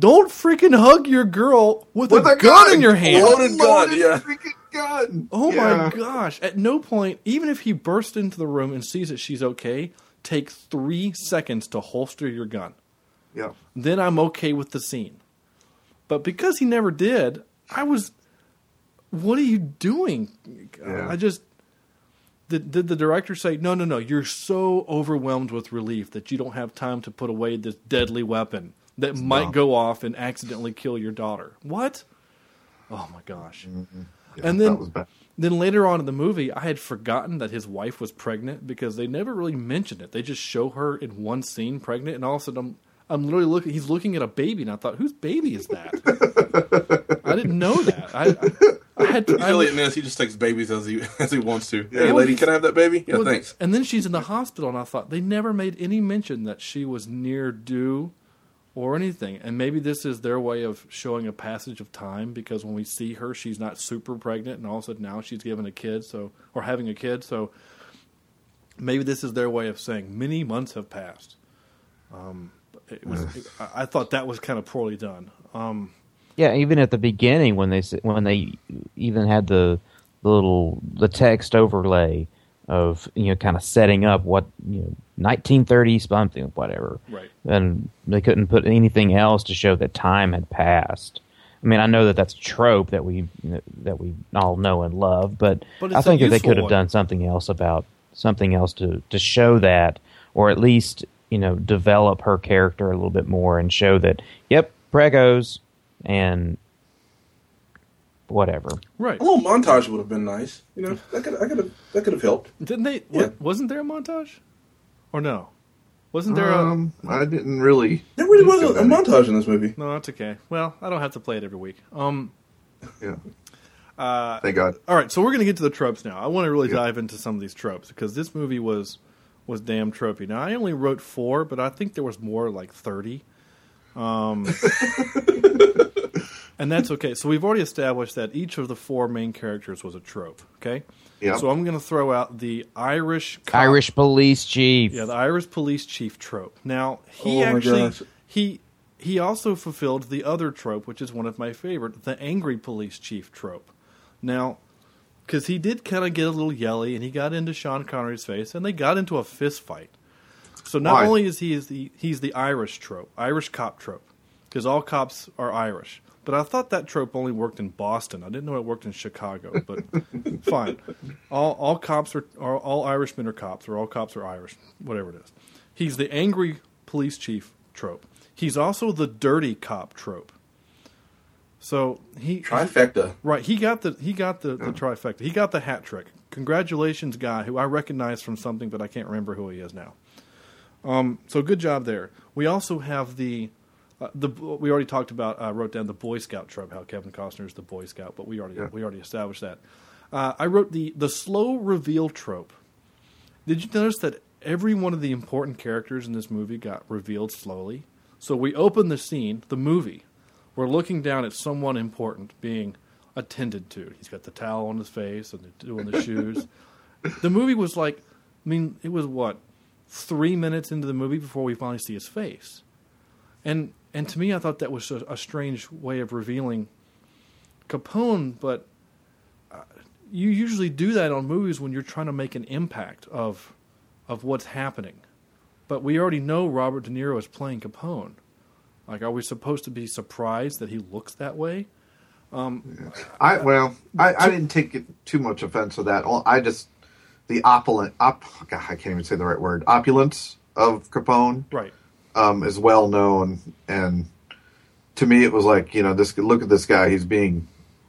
[SPEAKER 1] Don't freaking hug your girl with,
[SPEAKER 2] With
[SPEAKER 1] a,
[SPEAKER 2] a
[SPEAKER 1] gun,
[SPEAKER 2] gun.
[SPEAKER 1] in your hand.
[SPEAKER 4] Loaded gun, yeah.
[SPEAKER 2] freaking gun.
[SPEAKER 1] Oh
[SPEAKER 2] Yeah.
[SPEAKER 1] my gosh! At no point, even if he bursts into the room and sees that she's okay, take three seconds to holster your gun.
[SPEAKER 2] Yeah.
[SPEAKER 1] Then I'm okay with the scene. But because he never did, I was. What are you doing?
[SPEAKER 2] Yeah.
[SPEAKER 1] I just. Did, did the director say, no, no, no, you're so overwhelmed with relief that you don't have time to put away this deadly weapon that might
[SPEAKER 2] No.
[SPEAKER 1] go off and accidentally kill your daughter? What? Oh my gosh. Mm-hmm.
[SPEAKER 2] Yeah,
[SPEAKER 1] And then-
[SPEAKER 2] that was bad.
[SPEAKER 1] Then later on in the movie, I had forgotten that his wife was pregnant because they never really mentioned it. They just show her in one scene pregnant, and all of a sudden I'm, I'm literally looking. He's looking at a baby, and I thought, whose baby is that? I didn't know that. I, I, I had to. I,
[SPEAKER 4] Eliot Ness, he just takes babies as he as he wants to.
[SPEAKER 2] Yeah.
[SPEAKER 4] Hey, lady, can I have that baby? Yeah,
[SPEAKER 1] well,
[SPEAKER 4] thanks.
[SPEAKER 1] And then she's in the hospital, and I thought they never made any mention that she was near due or anything. And maybe this is their way of showing a passage of time because when we see her, she's not super pregnant, and all of a sudden now she's given a kid, so or having a kid. So maybe this is their way of saying many months have passed. Um, it was. I I thought that was kind of poorly done. Um,
[SPEAKER 3] Yeah, even at the beginning when they when they even had the, the little the text overlay of you know kind of setting up what you know 1930 something whatever.
[SPEAKER 1] Right.
[SPEAKER 3] And they couldn't put anything else to show that time had passed. I mean, I know that that's a trope that we that we all know and love, but,
[SPEAKER 1] But
[SPEAKER 3] I think that they could have done something else about something else to to show that, or at least you know develop her character a little bit more and show that yep, pregos and whatever.
[SPEAKER 1] right.
[SPEAKER 4] A little montage would have been nice. You know, that could I could have that could have helped.
[SPEAKER 1] Didn't they?
[SPEAKER 4] Yeah.
[SPEAKER 1] wa- wasn't there a montage? Or no? Wasn't there?
[SPEAKER 2] Um, I didn't really.
[SPEAKER 4] There really wasn't a montage in this movie.
[SPEAKER 1] No, that's okay. Well, I don't have to play it every week. Um,
[SPEAKER 2] Yeah.
[SPEAKER 1] uh,
[SPEAKER 2] Thank God.
[SPEAKER 1] all right, so we're going to get to the tropes now. I want to really
[SPEAKER 2] Yeah.
[SPEAKER 1] dive into some of these tropes because this movie was was damn tropey. Now I only wrote four, but I think there was more like thirty. Um, and that's okay. So we've already established that each of the four main characters was a trope. Okay.
[SPEAKER 2] Yeah.
[SPEAKER 1] So I'm going to throw out the Irish cop-
[SPEAKER 3] Irish police chief.
[SPEAKER 1] Yeah, the Irish police chief trope. Now he
[SPEAKER 4] Oh
[SPEAKER 1] actually he he also fulfilled the other trope, which is one of my favorite, the angry police chief trope. Now, because he did kind of get a little yelly, and he got into Sean Connery's face, and they got into a fist fight. So not
[SPEAKER 2] Why?
[SPEAKER 1] only is he is the he's the Irish trope, Irish cop trope, because all cops are Irish. But I thought that trope only worked in Boston. I didn't know it worked in Chicago. But fine, all all cops are, are all Irishmen are cops, or all cops are Irish, whatever it is. He's the angry police chief trope. He's also the dirty cop trope. So he
[SPEAKER 4] Trifecta.
[SPEAKER 1] Right, he got the he got the, the trifecta. He got the hat trick. Congratulations, guy, who I recognize from something, but I can't remember who he is now. Um, so good job there. We also have the uh, the we already talked about. I wrote down the Boy Scout trope. How Kevin Costner is the Boy Scout, but we already
[SPEAKER 2] Yeah.
[SPEAKER 1] we already established that. Uh, I wrote the the slow reveal trope. Did you notice that every one of the important characters in this movie got revealed slowly? So we open the scene, the movie. We're looking down at someone important being attended to. He's got the towel on his face and doing the shoes. The movie was like, I mean, it was what three minutes into the movie before we finally see his face, and and to me, I thought that was a, a strange way of revealing Capone. But uh, you usually do that on movies when you're trying to make an impact of of what's happening. But we already know Robert De Niro is playing Capone. Like, are we supposed to be surprised that he looks that way?
[SPEAKER 2] I well, I, I didn't take it too much offense with that. I just the opulent, op, God, I can't even say the right word, opulence of Capone
[SPEAKER 1] Right.
[SPEAKER 2] Um, is well known, and to me, it was like you know, this look at this guy. He's being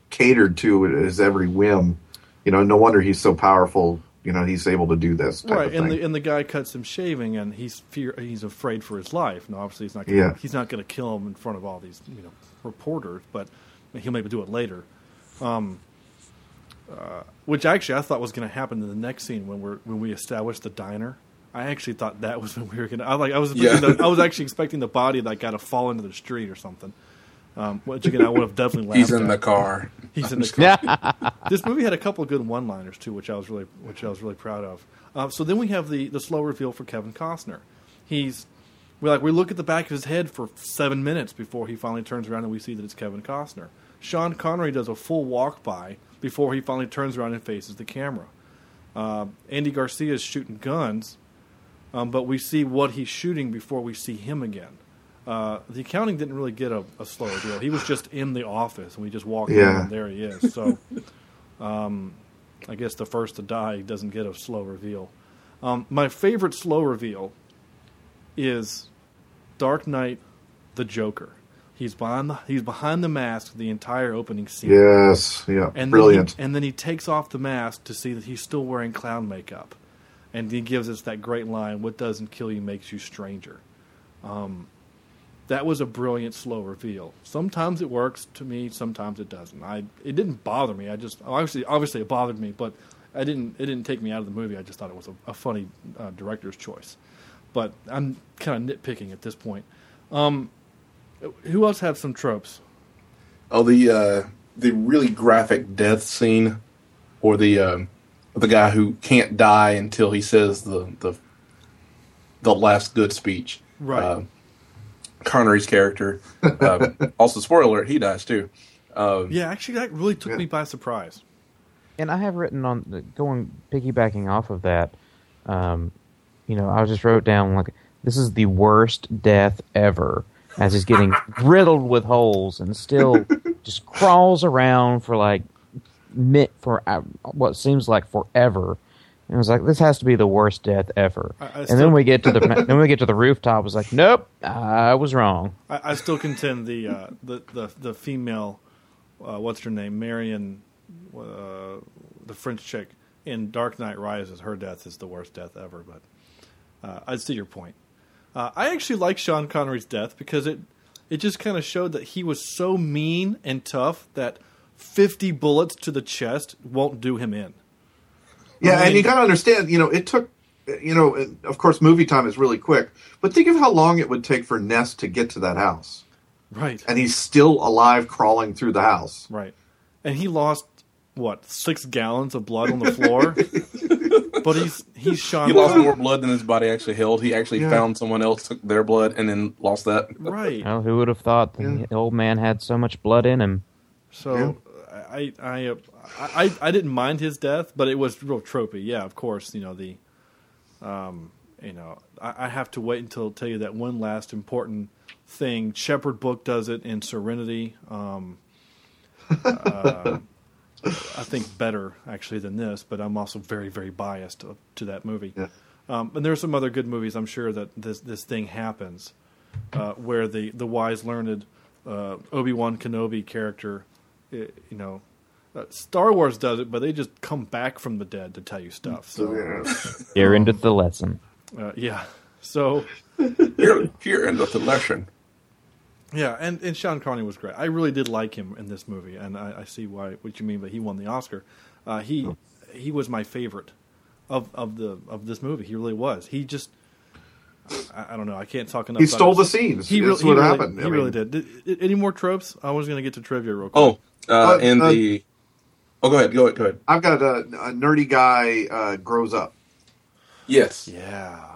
[SPEAKER 2] catered to at his every whim. You know, no wonder he's so powerful. You know, he's able to do this. Type
[SPEAKER 1] right, and the and the guy cuts him shaving, and he's fear he's afraid for his life. Now, obviously, he's not gonna,
[SPEAKER 2] Yeah.
[SPEAKER 1] he's not going to kill him in front of all these you know reporters, but he'll maybe do it later. Um, uh, which actually I thought was going to happen in the next scene when we're when we establish the diner. I actually thought that was when we were going to. I like I was
[SPEAKER 4] Yeah.
[SPEAKER 1] thinking that- I was actually expecting the body like got to fall into the street or something. Um, which again I would have definitely laughed.
[SPEAKER 4] He's in
[SPEAKER 1] at.
[SPEAKER 4] the car.
[SPEAKER 1] He's in the car. this movie had a couple of good one-liners too, which I was really, which I was really proud of. Uh, so then we have the the slow reveal for Kevin Costner. He's we like we look at the back of his head for seven minutes before he finally turns around and we see that it's Kevin Costner. Sean Connery does a full walk by before he finally turns around and faces the camera. Uh, Andy Garcia is shooting guns, um, but we see what he's shooting before we see him again. Uh, the accounting didn't really get a, a slow deal. He was just in the office, and we just walked in, and there he is. So, um, I guess the first to die doesn't get a slow reveal. Um, my favorite slow reveal is Dark Knight, the Joker. He's behind the he's behind the mask the entire opening scene.
[SPEAKER 2] Yes, yeah,
[SPEAKER 1] And
[SPEAKER 2] brilliant.
[SPEAKER 1] Then he, and then he takes off the mask to see that he's still wearing clown makeup, and he gives us that great line: "What doesn't kill you makes you stranger." Um, that was a brilliant slow reveal. Sometimes it works to me, sometimes it doesn't. I it didn't bother me. I just obviously obviously it bothered me, but I didn't it didn't take me out of the movie. I just thought it was a, a funny uh, director's choice. But I'm kind of nitpicking at this point. Um, who else have some tropes?
[SPEAKER 4] Oh, the uh, the really graphic death scene, or the um, the guy who can't die until he says the the the last good speech.
[SPEAKER 1] Right.
[SPEAKER 4] Uh, Connery's character. Um, also, spoiler alert: he dies too. Um,
[SPEAKER 1] Yeah, actually, that really took
[SPEAKER 2] Yeah.
[SPEAKER 1] me by surprise.
[SPEAKER 3] And I have written on going piggybacking off of that. Um, you know, I just wrote down like this is the worst death ever, as he's getting riddled with holes and still just crawls around for like mit for uh, what seems like forever. And I was like, this has to be the worst death ever.
[SPEAKER 1] I- I
[SPEAKER 3] and
[SPEAKER 1] still-
[SPEAKER 3] then we get to the then we get to the rooftop. I was like, nope, I was wrong.
[SPEAKER 1] I, I still contend the uh, the, the the female, uh, what's her name, Marion, uh, the French chick in Dark Knight Rises. Her death is the worst death ever. But uh, I see your point. Uh, I actually like Sean Connery's death because it it just kind of showed that he was so mean and tough that fifty bullets to the chest won't do him in.
[SPEAKER 2] Yeah,
[SPEAKER 1] I mean-
[SPEAKER 2] and you got to understand, you know, it took, you know, of course, movie time is really quick, but think of how long it would take for Ness to get to that house,
[SPEAKER 1] Right.
[SPEAKER 2] and he's still alive, crawling through the house.
[SPEAKER 1] Right. And he lost what six gallons of blood on the floor. but he's he's shot.
[SPEAKER 4] he lost more blood than his body actually held. He actually
[SPEAKER 2] Yeah.
[SPEAKER 4] found someone else took their blood and then lost that.
[SPEAKER 1] Right.
[SPEAKER 3] Oh, who would have thought the old man had so much blood in him?
[SPEAKER 1] So I I, uh, I I didn't mind his death, but it was real tropey. Yeah, of course. You know the, um, you know I, I have to wait until I tell you that one last important thing. Shepherd Book does it in Serenity. Um, uh, I think better actually than this, but I'm also very very biased to, to that movie.
[SPEAKER 2] Yeah.
[SPEAKER 1] Um, and there are some other good movies. I'm sure that this this thing happens, uh, where the the wise learned uh, Obi Wan Kenobi character, you know, uh, Star Wars does it, but they just come back from the dead to tell you stuff. So
[SPEAKER 2] Yeah.
[SPEAKER 3] Here into the lesson.
[SPEAKER 1] uh, yeah, so
[SPEAKER 4] Here, here endeth the lesson.
[SPEAKER 1] yeah, and and Sean Connery was great. I really did like him in this movie, and I, I see why what you mean. But he won the Oscar. Uh, he he was my favorite of of the of this movie. He really was. He just. I, I don't know. I can't talk enough.
[SPEAKER 2] He
[SPEAKER 1] about
[SPEAKER 2] stole
[SPEAKER 1] it.
[SPEAKER 2] the scenes.
[SPEAKER 1] He,
[SPEAKER 2] That's
[SPEAKER 1] really, he
[SPEAKER 2] what
[SPEAKER 1] really,
[SPEAKER 2] happened.
[SPEAKER 1] He
[SPEAKER 2] I
[SPEAKER 1] really
[SPEAKER 2] mean-
[SPEAKER 1] did. Did- did- Any more tropes? I was going to get to trivia real quick.
[SPEAKER 4] Oh, uh,
[SPEAKER 2] Uh,
[SPEAKER 4] and
[SPEAKER 2] uh,
[SPEAKER 4] the. Oh, go ahead. Go ahead. Go ahead.
[SPEAKER 2] I've got a, a nerdy guy uh, grows up.
[SPEAKER 4] Yes.
[SPEAKER 1] yeah,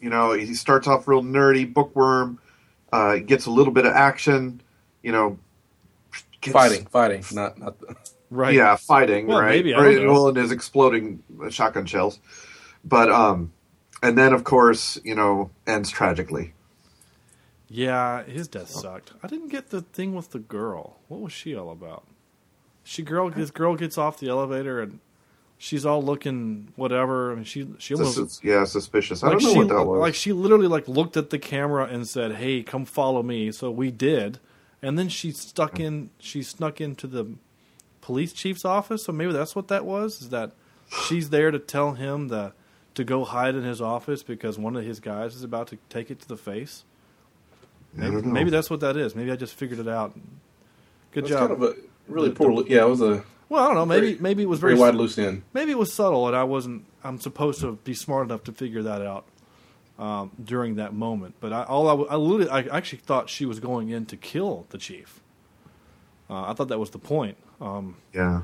[SPEAKER 2] You know, he starts off real nerdy, bookworm, uh, gets a little bit of action. You know, gets-
[SPEAKER 4] Fighting, fighting, not not. The,
[SPEAKER 1] right.
[SPEAKER 2] Yeah, fighting,
[SPEAKER 1] Well,
[SPEAKER 2] right?
[SPEAKER 1] maybe, I don't know.
[SPEAKER 2] well, and his exploding shotgun shells. But um, and then of course, you know, ends tragically.
[SPEAKER 1] Yeah, his death sucked. I didn't get the thing with the girl. What was she all about? She girl, this girl gets off the elevator and she's all looking whatever. I mean, she she almost
[SPEAKER 2] Sus- yeah, suspicious. I
[SPEAKER 1] like
[SPEAKER 2] don't know
[SPEAKER 1] she
[SPEAKER 2] what that was.
[SPEAKER 1] like she literally like looked at the camera and said, "Hey, come follow me." So we did, and then she stuck in. She snuck into the police chief's office. So maybe that's what that was. Is that she's there to tell him the to go hide in his office because one of his guys is about to take it to the face.
[SPEAKER 2] I
[SPEAKER 1] Maybe, maybe that's what that is. Maybe I just figured it out. Good
[SPEAKER 4] That's
[SPEAKER 1] job.
[SPEAKER 4] kind of a really poor. lo- Yeah, it was a
[SPEAKER 1] well, I don't know. Maybe
[SPEAKER 4] very-
[SPEAKER 1] maybe it was
[SPEAKER 4] very
[SPEAKER 1] very,
[SPEAKER 4] wide loose end.
[SPEAKER 1] maybe it was subtle, and I wasn't. I'm supposed to be smart enough to figure that out um, during that moment. But I, all I, w- I, literally- I actually thought she was going in to kill the chief. Uh, I thought that was the point. Um,
[SPEAKER 2] yeah,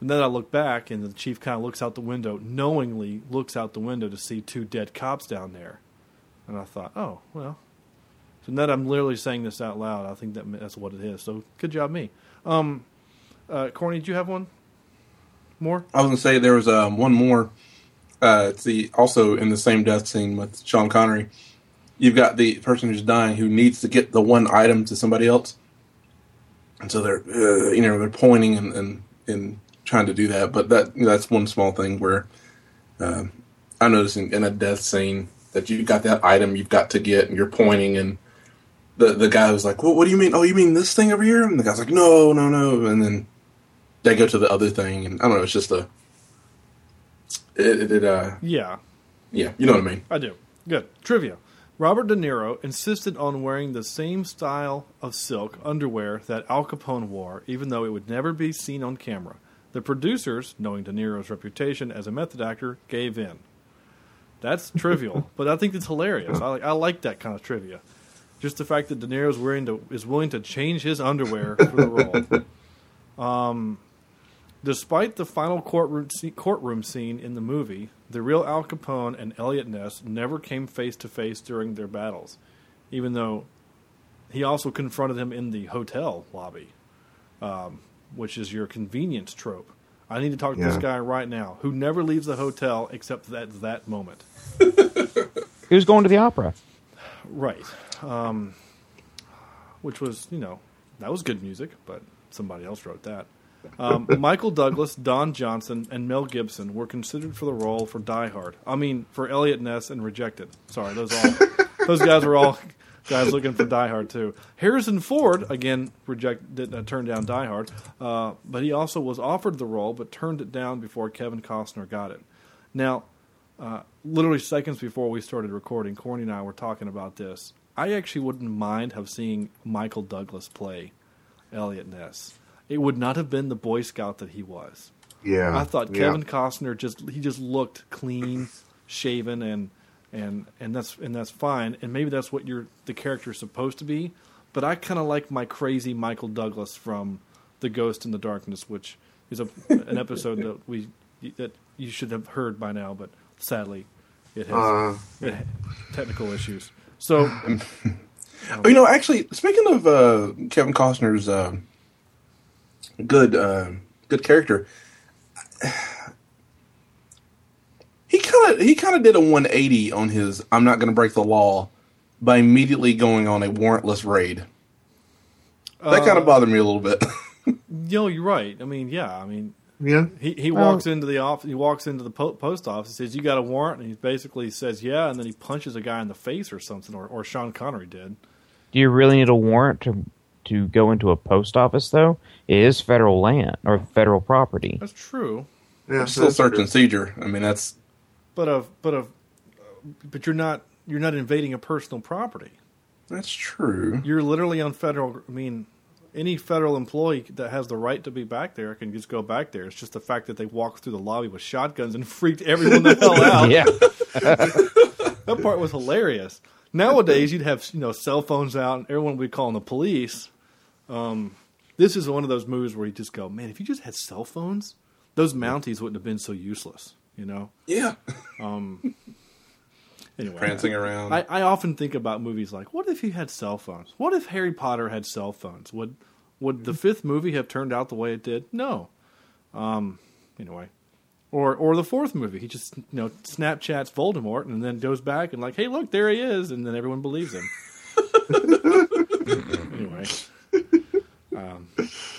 [SPEAKER 1] and then I look back, and the chief kind of looks out the window, knowingly looks out the window to see two dead cops down there. And I thought, oh well. Now that I'm literally saying this out loud, I think that that's what it is. So good job, me. Um, uh, Corny, did you have one more?
[SPEAKER 4] I was gonna say there was um, one more. Uh, it's the also in the same death scene with Sean Connery. You've got the person who's dying who needs to get the one item to somebody else, and so they're uh, you know they're pointing and, and and trying to do that. But that that's one small thing where uh, I noticed in, in a death scene that you've got that item you've got to get, and you're pointing and. The, the guy was like, well, what do you mean? Oh, you mean this thing over here? And the guy's like, no, no, no. And then they go to the other thing, and I don't know. It's just a, it, it, it uh,
[SPEAKER 1] Yeah,
[SPEAKER 4] yeah, you know what I mean.
[SPEAKER 1] I do. Good. Trivia. Robert De Niro insisted on wearing the same style of silk underwear that Al Capone wore, even though it would never be seen on camera. The producers, knowing De Niro's reputation as a method actor, gave in. That's trivial, but I think it's hilarious. I like, I like that kind of trivia. Just the fact that De Niro is willing to is willing to change his underwear for the role. Um, despite the final courtroom courtroom scene in the movie, the real Al Capone and Eliot Ness never came face to face during their battles, even though he also confronted him in the hotel lobby, um, which is your convenience trope. I need to talk to this guy right now, who never leaves the hotel except at that moment.
[SPEAKER 3] Who's going to the opera?
[SPEAKER 1] Right. Um, which was, you know, that was good music, but somebody else wrote that. Um, Michael Douglas, Don Johnson, and Mel Gibson were considered for the role for Die Hard. I mean, for Eliot Ness and rejected. Sorry, those all those guys were all guys looking for Die Hard too. Harrison Ford again reject did uh, turn down Die Hard, uh, but he also was offered the role but turned it down before Kevin Costner got it. Now, uh, literally seconds before we started recording, Corny and I were talking about this. I actually wouldn't mind have seeing Michael Douglas play Eliot Ness. It would not have been the Boy Scout that he was.
[SPEAKER 2] Yeah,
[SPEAKER 1] I thought
[SPEAKER 2] yeah.
[SPEAKER 1] Kevin Costner just he just looked clean, shaven, and and and that's and that's fine. And maybe that's what your the character is supposed to be. But I kind of like my crazy Michael Douglas from The Ghost and the Darkness, which is a, an episode that we that you should have heard by now, but sadly, it has
[SPEAKER 2] Uh,
[SPEAKER 1] it technical issues. So
[SPEAKER 4] Oh, you know, actually, speaking of uh, Kevin Costner's uh, good uh, good character, he kind of he kind of did a 180 on his "I'm not going to break the law" by immediately going on a warrantless raid. That kind of bothered me a little bit.
[SPEAKER 1] know, you're right. I mean, yeah, I mean,
[SPEAKER 2] yeah,
[SPEAKER 1] He he
[SPEAKER 3] Well-
[SPEAKER 1] walks into the office. He walks into the po- post office. Says, "You got a warrant?" And he basically says, "Yeah." And then he punches a guy in the face or something, or, or Sean Connery did.
[SPEAKER 3] Do you really need a warrant to to go into a post office though? It is federal land or federal property.
[SPEAKER 1] That's true,
[SPEAKER 2] yeah.
[SPEAKER 4] Still
[SPEAKER 2] that's
[SPEAKER 4] search
[SPEAKER 2] true.
[SPEAKER 4] and seizure. I mean, that's
[SPEAKER 1] but of but of but you're not you're not invading a personal property.
[SPEAKER 4] that's true.
[SPEAKER 1] You're literally on federal. I mean, any federal employee that has the right to be back there can just go back there. It's just the fact that they walked through the lobby with shotguns and freaked everyone the hell out.
[SPEAKER 3] yeah,
[SPEAKER 1] That part was hilarious. Nowadays, you'd have you know cell phones out, and everyone would be calling the police. Um, this is one of those movies where you just go, man, if you just had cell phones, those Mounties wouldn't have been so useless. You know.
[SPEAKER 4] Yeah,
[SPEAKER 1] Anyway,
[SPEAKER 4] prancing around.
[SPEAKER 1] I, I often think about movies like, what if you had cell phones? What if Harry Potter had cell phones? Would would the fifth movie have turned out the way it did? No. Um. Anyway, or or the fourth movie, he just you know Snapchats Voldemort and then goes back and like, hey, look, there he is, and then everyone believes him. anyway, um,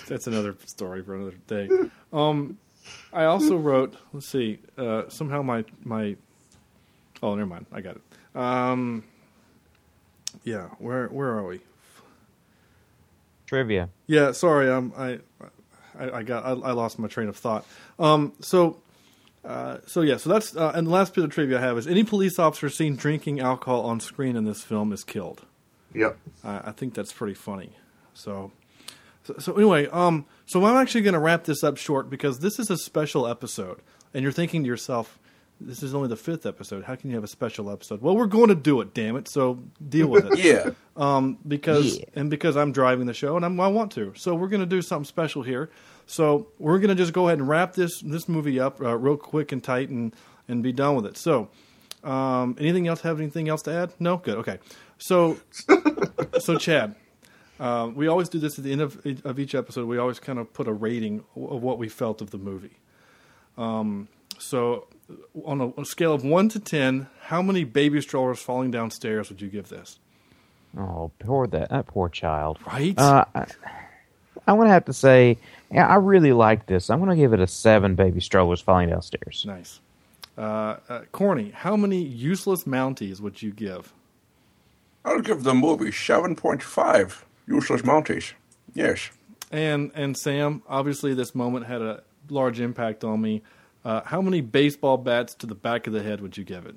[SPEAKER 1] that's another story for another day. Um, I also wrote. Let's see. Uh, somehow my my Oh, never mind. I got it. Um, yeah, where where are we?
[SPEAKER 3] trivia.
[SPEAKER 1] Yeah, sorry. Um, I I, I got I, I lost my train of thought. Um, so. Uh, so yeah, so that's uh, and the last bit of trivia I have is any police officer seen drinking alcohol on screen in this film is killed.
[SPEAKER 2] Yep.
[SPEAKER 1] I, I think that's pretty funny. So, so, so anyway, um, so I'm actually going to wrap this up short because this is a special episode, and you're thinking to yourself, this is only the fifth episode. How can you have a special episode? Well, we're going to do it, damn it. So deal with it.
[SPEAKER 4] yeah,
[SPEAKER 1] Um, because
[SPEAKER 3] Yeah.
[SPEAKER 1] and because I'm driving the show and I'm, I want to. So we're going to do something special here. So we're going to just go ahead and wrap this this movie up uh, real quick and tight and and be done with it. So Um, anything else? Have anything else to add? No. Good. Okay. So, so Chad, uh, we always do this at the end of of each episode. We always kind of put a rating of what we felt of the movie. Um, so, on a, on a scale of one to ten, how many baby strollers falling downstairs would you give this?
[SPEAKER 3] Oh, poor that that poor child.
[SPEAKER 1] Right.
[SPEAKER 3] Uh, I, I'm gonna have to say, yeah, I really like this. I'm gonna give it a seven. Baby strollers falling downstairs.
[SPEAKER 1] Nice. Uh, uh, Corny, how many useless Mounties would you give?
[SPEAKER 4] I'll give the movie seven point five. Useless Mounties. Yes.
[SPEAKER 1] And and Sam, obviously this moment had a large impact on me. Uh, how many baseball bats to the back of the head would you give it?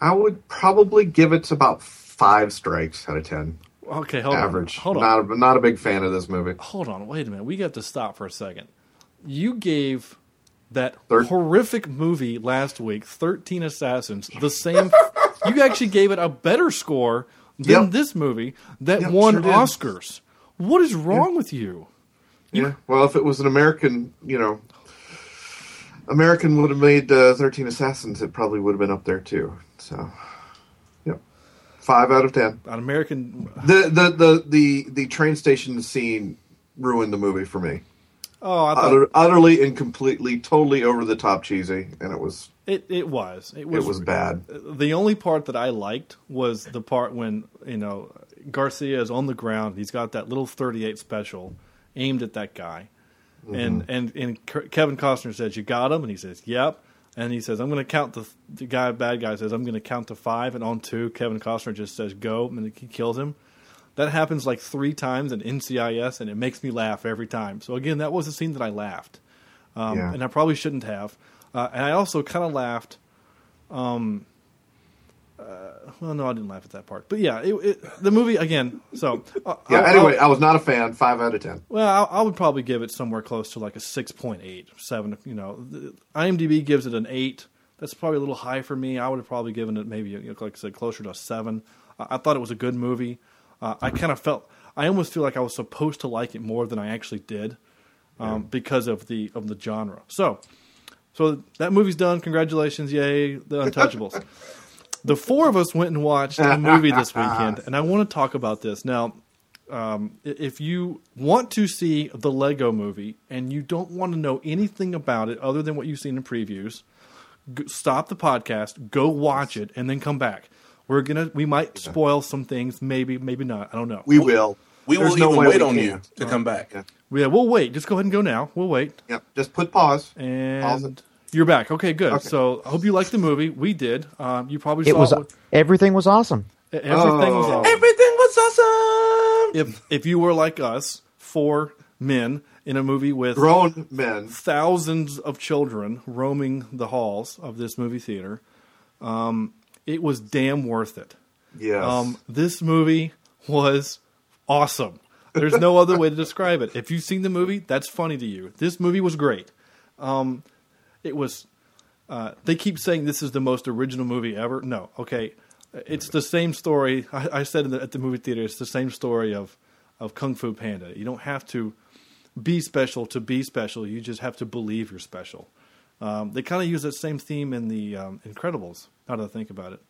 [SPEAKER 2] I would probably give it about five strikes out of ten.
[SPEAKER 1] Okay, hold on.
[SPEAKER 2] Average.
[SPEAKER 1] on. Hold on.
[SPEAKER 2] Not a, not a big fan of this movie.
[SPEAKER 1] hold on. Wait a minute. We got to stop for a second. You gave that horrific movie last week, Thirteen Assassins, the same. you actually gave it a better score than
[SPEAKER 2] Yep.
[SPEAKER 1] this movie that
[SPEAKER 2] Yep,
[SPEAKER 1] won
[SPEAKER 2] sure.
[SPEAKER 1] Oscars. What is wrong with you?
[SPEAKER 2] Yeah. Well, if it was an American, you know, American would have made uh, Thirteen Assassins, it probably would have been up there too. So, yep, five out of ten.
[SPEAKER 1] An American.
[SPEAKER 2] The the the the, the train station scene ruined the movie for me.
[SPEAKER 1] Oh, I thought
[SPEAKER 2] Utter, utterly and completely, totally over the top cheesy, and it was
[SPEAKER 1] it. It was. It
[SPEAKER 2] it
[SPEAKER 1] was.
[SPEAKER 2] was bad.
[SPEAKER 1] the only part that I liked was the part when you know Garcia is on the ground. He's got that little 38 special aimed at that guy, and and and Kevin Costner says, "You got him," and he says, "Yep." And he says, "I'm going to count the the guy, bad guy says, I'm going to count to five, and on two, Kevin Costner just says, "Go," and he kills him. That happens like three times in NCIS, and it makes me laugh every time. So again, that was a scene that I laughed, um,
[SPEAKER 2] Yeah.
[SPEAKER 1] and I probably shouldn't have. Uh, and I also kind of laughed well, no, I didn't laugh at that part. But yeah, it, it, the movie again. So uh,
[SPEAKER 2] Yeah.
[SPEAKER 1] I'll-
[SPEAKER 2] anyway,
[SPEAKER 1] I'll-
[SPEAKER 2] I was not a fan. Five out of ten.
[SPEAKER 1] well, I, I would probably give it somewhere close to like a six point eight, seven. You know, the, IMDb gives it an eight. That's probably a little high for me. I would have probably given it maybe, you know, like I said, closer to a seven. I, I thought it was a good movie. Uh, I kind of felt. I almost feel like I was supposed to like it more than I actually did, um, because of the of the genre. So, so that movie's done. Congratulations, yay, The Untouchables. the four of us went and watched a movie this weekend, and I want to talk about this now. Um, if you want to see the Lego Movie and you don't want to know anything about it other than what you've seen in previews, g- stop the podcast, go watch it, and then come back. We're gonna we might spoil some things, maybe maybe not. I don't know.
[SPEAKER 2] We will.
[SPEAKER 4] We
[SPEAKER 2] There's
[SPEAKER 4] will
[SPEAKER 2] no
[SPEAKER 4] even
[SPEAKER 2] way
[SPEAKER 4] wait on you
[SPEAKER 2] can't.
[SPEAKER 4] to come back.
[SPEAKER 2] Yeah.
[SPEAKER 1] Yeah, we'll wait. Just go ahead and go now. We'll wait.
[SPEAKER 2] Yep. Just put pause. Pause
[SPEAKER 1] And
[SPEAKER 2] it.
[SPEAKER 1] You're back. Okay, good.
[SPEAKER 2] Okay.
[SPEAKER 1] So I hope you liked the movie. We did. Um, you probably
[SPEAKER 3] It
[SPEAKER 1] saw
[SPEAKER 3] was
[SPEAKER 1] it.
[SPEAKER 3] everything was awesome.
[SPEAKER 1] Everything was
[SPEAKER 2] Oh.
[SPEAKER 1] awesome.
[SPEAKER 4] Everything was awesome.
[SPEAKER 1] if if you were like us, four men in a movie with
[SPEAKER 2] Grown men.
[SPEAKER 1] thousands of children roaming the halls of this movie theater, um, it was damn worth it.
[SPEAKER 2] Yes.
[SPEAKER 1] Um, this movie was awesome. There's no other way to describe it. If you've seen the movie, that's funny to you. This movie was great. Um, it was. Uh, they keep saying this is the most original movie ever. No, okay, it's the same story. I, I said in the, at the movie theater, it's the same story of of Kung Fu Panda. You don't have to be special to be special. You just have to believe you're special. Um, they kind of use that same theme in the um, Incredibles. Now that I think about it.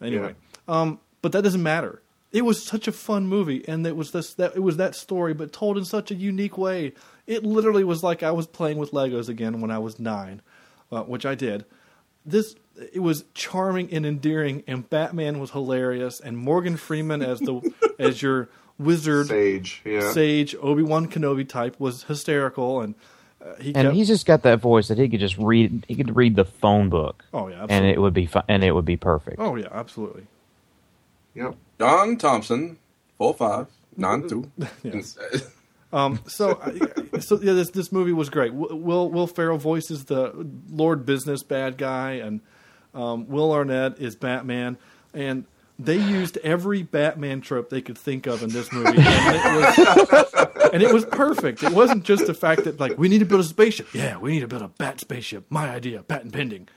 [SPEAKER 1] Anyway, um, but that doesn't matter. It was such a fun movie, and it was this that it was that story, but told in such a unique way. It literally was like I was playing with Legos again when I was nine, uh, which I did. This it was charming and endearing, and Batman was hilarious, and Morgan Freeman as the as your wizard
[SPEAKER 2] Sage. Yeah.
[SPEAKER 1] sage Obi Wan Kenobi type was hysterical, and uh, he
[SPEAKER 3] And
[SPEAKER 1] kept,
[SPEAKER 3] he's just got that voice that he could just read. He could read the phone book,
[SPEAKER 1] oh yeah,
[SPEAKER 3] and it would be fun, and it would be perfect.
[SPEAKER 1] oh yeah, absolutely.
[SPEAKER 2] Yep.
[SPEAKER 4] Don Thompson, four five nine two.
[SPEAKER 1] Yes. Um, so, so yeah, this this movie was great. Will Will, Ferrell voices the Lord Business bad guy, and um, Will Arnett is Batman, and they used every Batman trope they could think of in this movie, and it was and it was perfect. It wasn't just the fact that like we need to build a spaceship. Yeah, we need to build a bat spaceship. My idea, patent pending.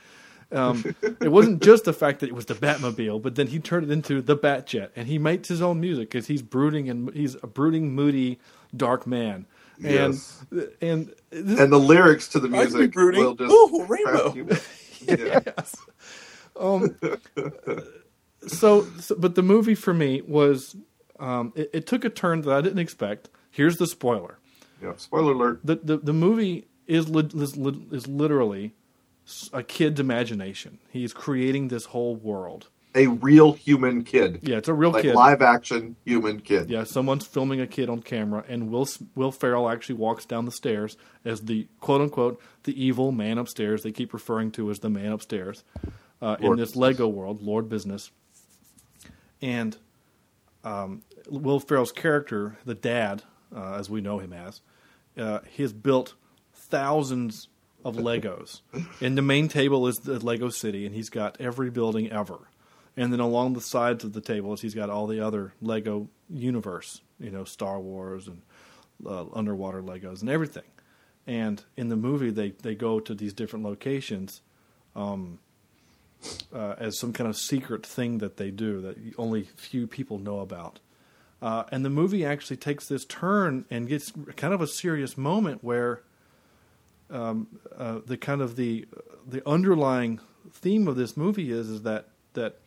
[SPEAKER 1] Um, it wasn't just the fact that it was the Batmobile, but then he turned it into the Batjet, and he makes his own music because he's brooding and he's a brooding, moody, dark man. And
[SPEAKER 2] Yes.
[SPEAKER 1] and
[SPEAKER 2] And the lyrics to the
[SPEAKER 4] I could be
[SPEAKER 2] music
[SPEAKER 4] brooding.
[SPEAKER 2] will just
[SPEAKER 4] Ooh, rainbow.
[SPEAKER 2] crack you- Yeah.
[SPEAKER 1] so, so, but the movie for me was um, it, it took a turn that I didn't expect. Here's the spoiler:
[SPEAKER 2] Yeah. Spoiler alert.
[SPEAKER 1] the the, the movie is li- is, li- is literally a kid's imagination. He's creating this whole world.
[SPEAKER 2] A real human kid.
[SPEAKER 1] Yeah, it's a real
[SPEAKER 2] Like
[SPEAKER 1] kid.
[SPEAKER 2] live action human kid.
[SPEAKER 1] Yeah, someone's filming a kid on camera, and Will Will Ferrell actually walks down the stairs as the quote unquote the evil man upstairs. They keep referring to as the man upstairs uh, in this Lego world, Lord Business. And um, Will Ferrell's character, the dad, uh, as we know him as, uh, he has built thousands of Legos, and the main table is the Lego City, and he's got every building ever. And then along the sides of the tables, he's got all the other Lego universe, you know, Star Wars and uh, underwater Legos and everything. And in the movie, they, they go to these different locations um, uh, as some kind of secret thing that they do that only few people know about. Uh, and the movie actually takes this turn and gets kind of a serious moment where um, uh, the kind of the the underlying theme of this movie is is that that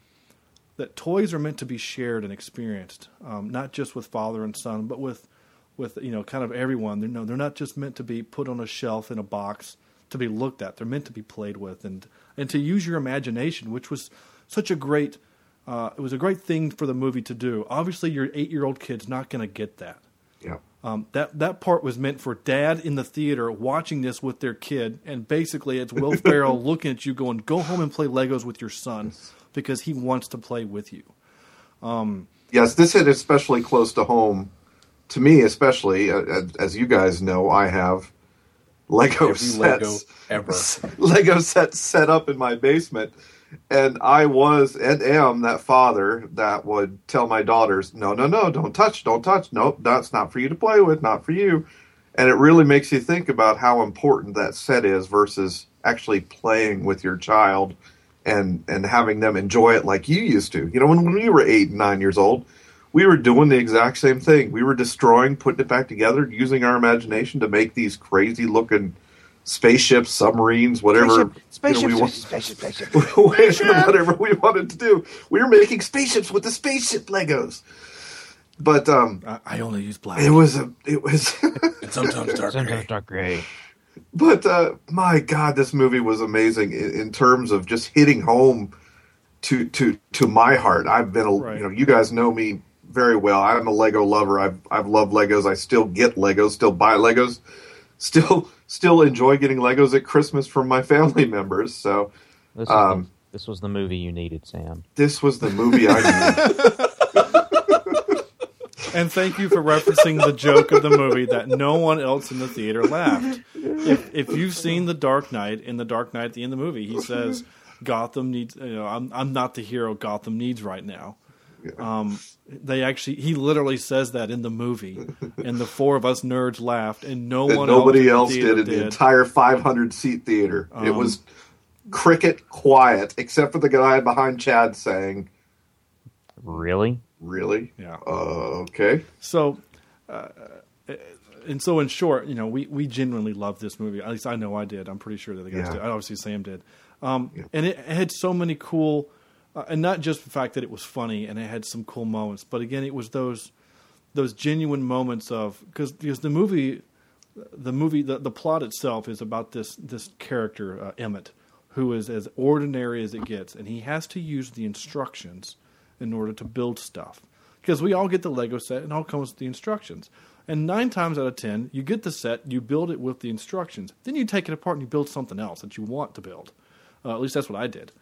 [SPEAKER 1] that toys are meant to be shared and experienced, um, not just with father and son, but with with you know kind of everyone. They're, no, they're not just meant to be put on a shelf in a box to be looked at. They're meant to be played with and and to use your imagination, which was such a great. Uh, it was a great thing for the movie to do. Obviously, your eight-year-old kid's not going to get that.
[SPEAKER 2] Yeah.
[SPEAKER 1] Um, that that part was meant for dad in the theater watching this with their kid, and basically it's Will Ferrell looking at you, going, "Go home and play Legos with your son," because he wants to play with you.
[SPEAKER 2] Yes, this hit especially close to home to me, especially uh, uh, as you guys know, I have Lego
[SPEAKER 4] Every
[SPEAKER 2] sets,
[SPEAKER 4] Lego ever.
[SPEAKER 2] Lego sets set up in my basement, and I was and am that father that would tell my daughters, "No, no, no, don't touch, don't touch. Nope, that's not for you to play with, not for you." And it really makes you think about how important that set is versus actually playing with your child and and having them enjoy it like you used to. You know, when, when we were eight and nine years old, we were doing the exact same thing. We were destroying, putting it back together, using our imagination to make these crazy looking spaceships, submarines, whatever.
[SPEAKER 3] Spaceship,
[SPEAKER 2] you know, we want-
[SPEAKER 3] spaceship, spaceship, spaceship.
[SPEAKER 2] whatever we wanted to do. We were making spaceships with the spaceship Legos. But um,
[SPEAKER 1] I, I only use black.
[SPEAKER 2] it was a it was.
[SPEAKER 4] And sometimes dark
[SPEAKER 3] Sometimes
[SPEAKER 4] gray.
[SPEAKER 3] dark gray.
[SPEAKER 2] But uh, my God, this movie was amazing in, in terms of just hitting home to to to my heart. I've been, a,
[SPEAKER 1] Right.
[SPEAKER 2] you know, you guys know me very well. I'm a Lego lover. I've I've loved Legos. I still get Legos. Still buy Legos. Still still enjoy getting Legos at Christmas from my family members. So
[SPEAKER 3] This was,
[SPEAKER 2] Um,
[SPEAKER 3] the, this was the movie you needed, Sam.
[SPEAKER 2] this was the movie I needed.
[SPEAKER 1] And thank you for referencing the joke of the movie that no one else in the theater laughed. If, if you've seen The Dark Knight, in The Dark Knight at the end of the movie, he says, Gotham needs, you know, I'm, I'm not the hero Gotham needs right now. Um, they actually, he literally says that in the movie, and the four of us nerds laughed, and no
[SPEAKER 2] that
[SPEAKER 1] one
[SPEAKER 2] nobody
[SPEAKER 1] else,
[SPEAKER 2] else
[SPEAKER 1] in the
[SPEAKER 2] did
[SPEAKER 1] theater
[SPEAKER 2] in the entire 500 seat theater. it
[SPEAKER 1] Um,
[SPEAKER 2] was cricket quiet, except for the guy behind Chad saying,
[SPEAKER 3] Really?
[SPEAKER 2] "Really?
[SPEAKER 1] Yeah.
[SPEAKER 2] Uh, okay."
[SPEAKER 1] So, uh, and so in short, you know, we, we genuinely loved this movie. At least I know I did. I'm pretty sure that the guys
[SPEAKER 2] Yeah.
[SPEAKER 1] did. Obviously, Sam did. Um,
[SPEAKER 2] Yeah.
[SPEAKER 1] And it had so many cool, uh, and not just the fact that it was funny and it had some cool moments, but again, it was those those genuine moments of because because the movie, the movie the, the plot itself is about this this character uh, Emmett, who is as ordinary as it gets, and he has to use the instructions in order to build stuff. Because we all get the Lego set and all comes with the instructions. And nine times out of ten, you get the set, you build it with the instructions. Then you take it apart and you build something else that you want to build. Uh, at least that's what I did.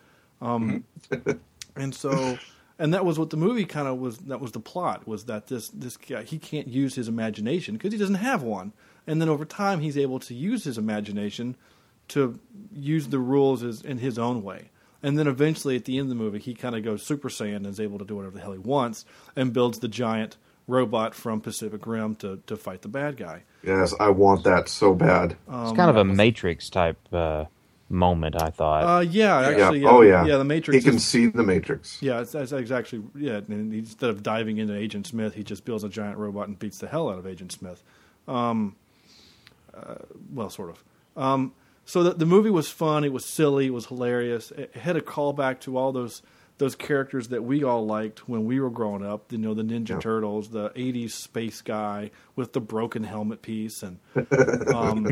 [SPEAKER 1] Um, and so, and that was what the movie kind of was. That was the plot was that this this guy he can't use his imagination because he doesn't have one. And then over time, he's able to use his imagination to use the rules as, in his own way. And then eventually, at the end of the movie, he kind of goes Super Saiyan and is able to do whatever the hell he wants and builds the giant robot from Pacific Rim to, to fight the bad guy.
[SPEAKER 2] Yes, I want that so bad.
[SPEAKER 3] It's kind of a Matrix type uh, moment, I thought.
[SPEAKER 1] Uh, yeah, actually, yeah,
[SPEAKER 2] yeah. Oh yeah.
[SPEAKER 1] yeah. The Matrix.
[SPEAKER 2] He can
[SPEAKER 1] is-
[SPEAKER 2] see the Matrix.
[SPEAKER 1] Yeah, it's, it's, it's actually yeah. And instead of diving into Agent Smith, he just builds a giant robot and beats the hell out of Agent Smith. Um, uh, well, sort of. Um, so the, the movie was fun. It was silly. It was hilarious. It had a callback to all those those characters that we all liked when we were growing up. You know, the Ninja
[SPEAKER 2] Yep.
[SPEAKER 1] Turtles, the '80s space guy with the broken helmet piece, and um,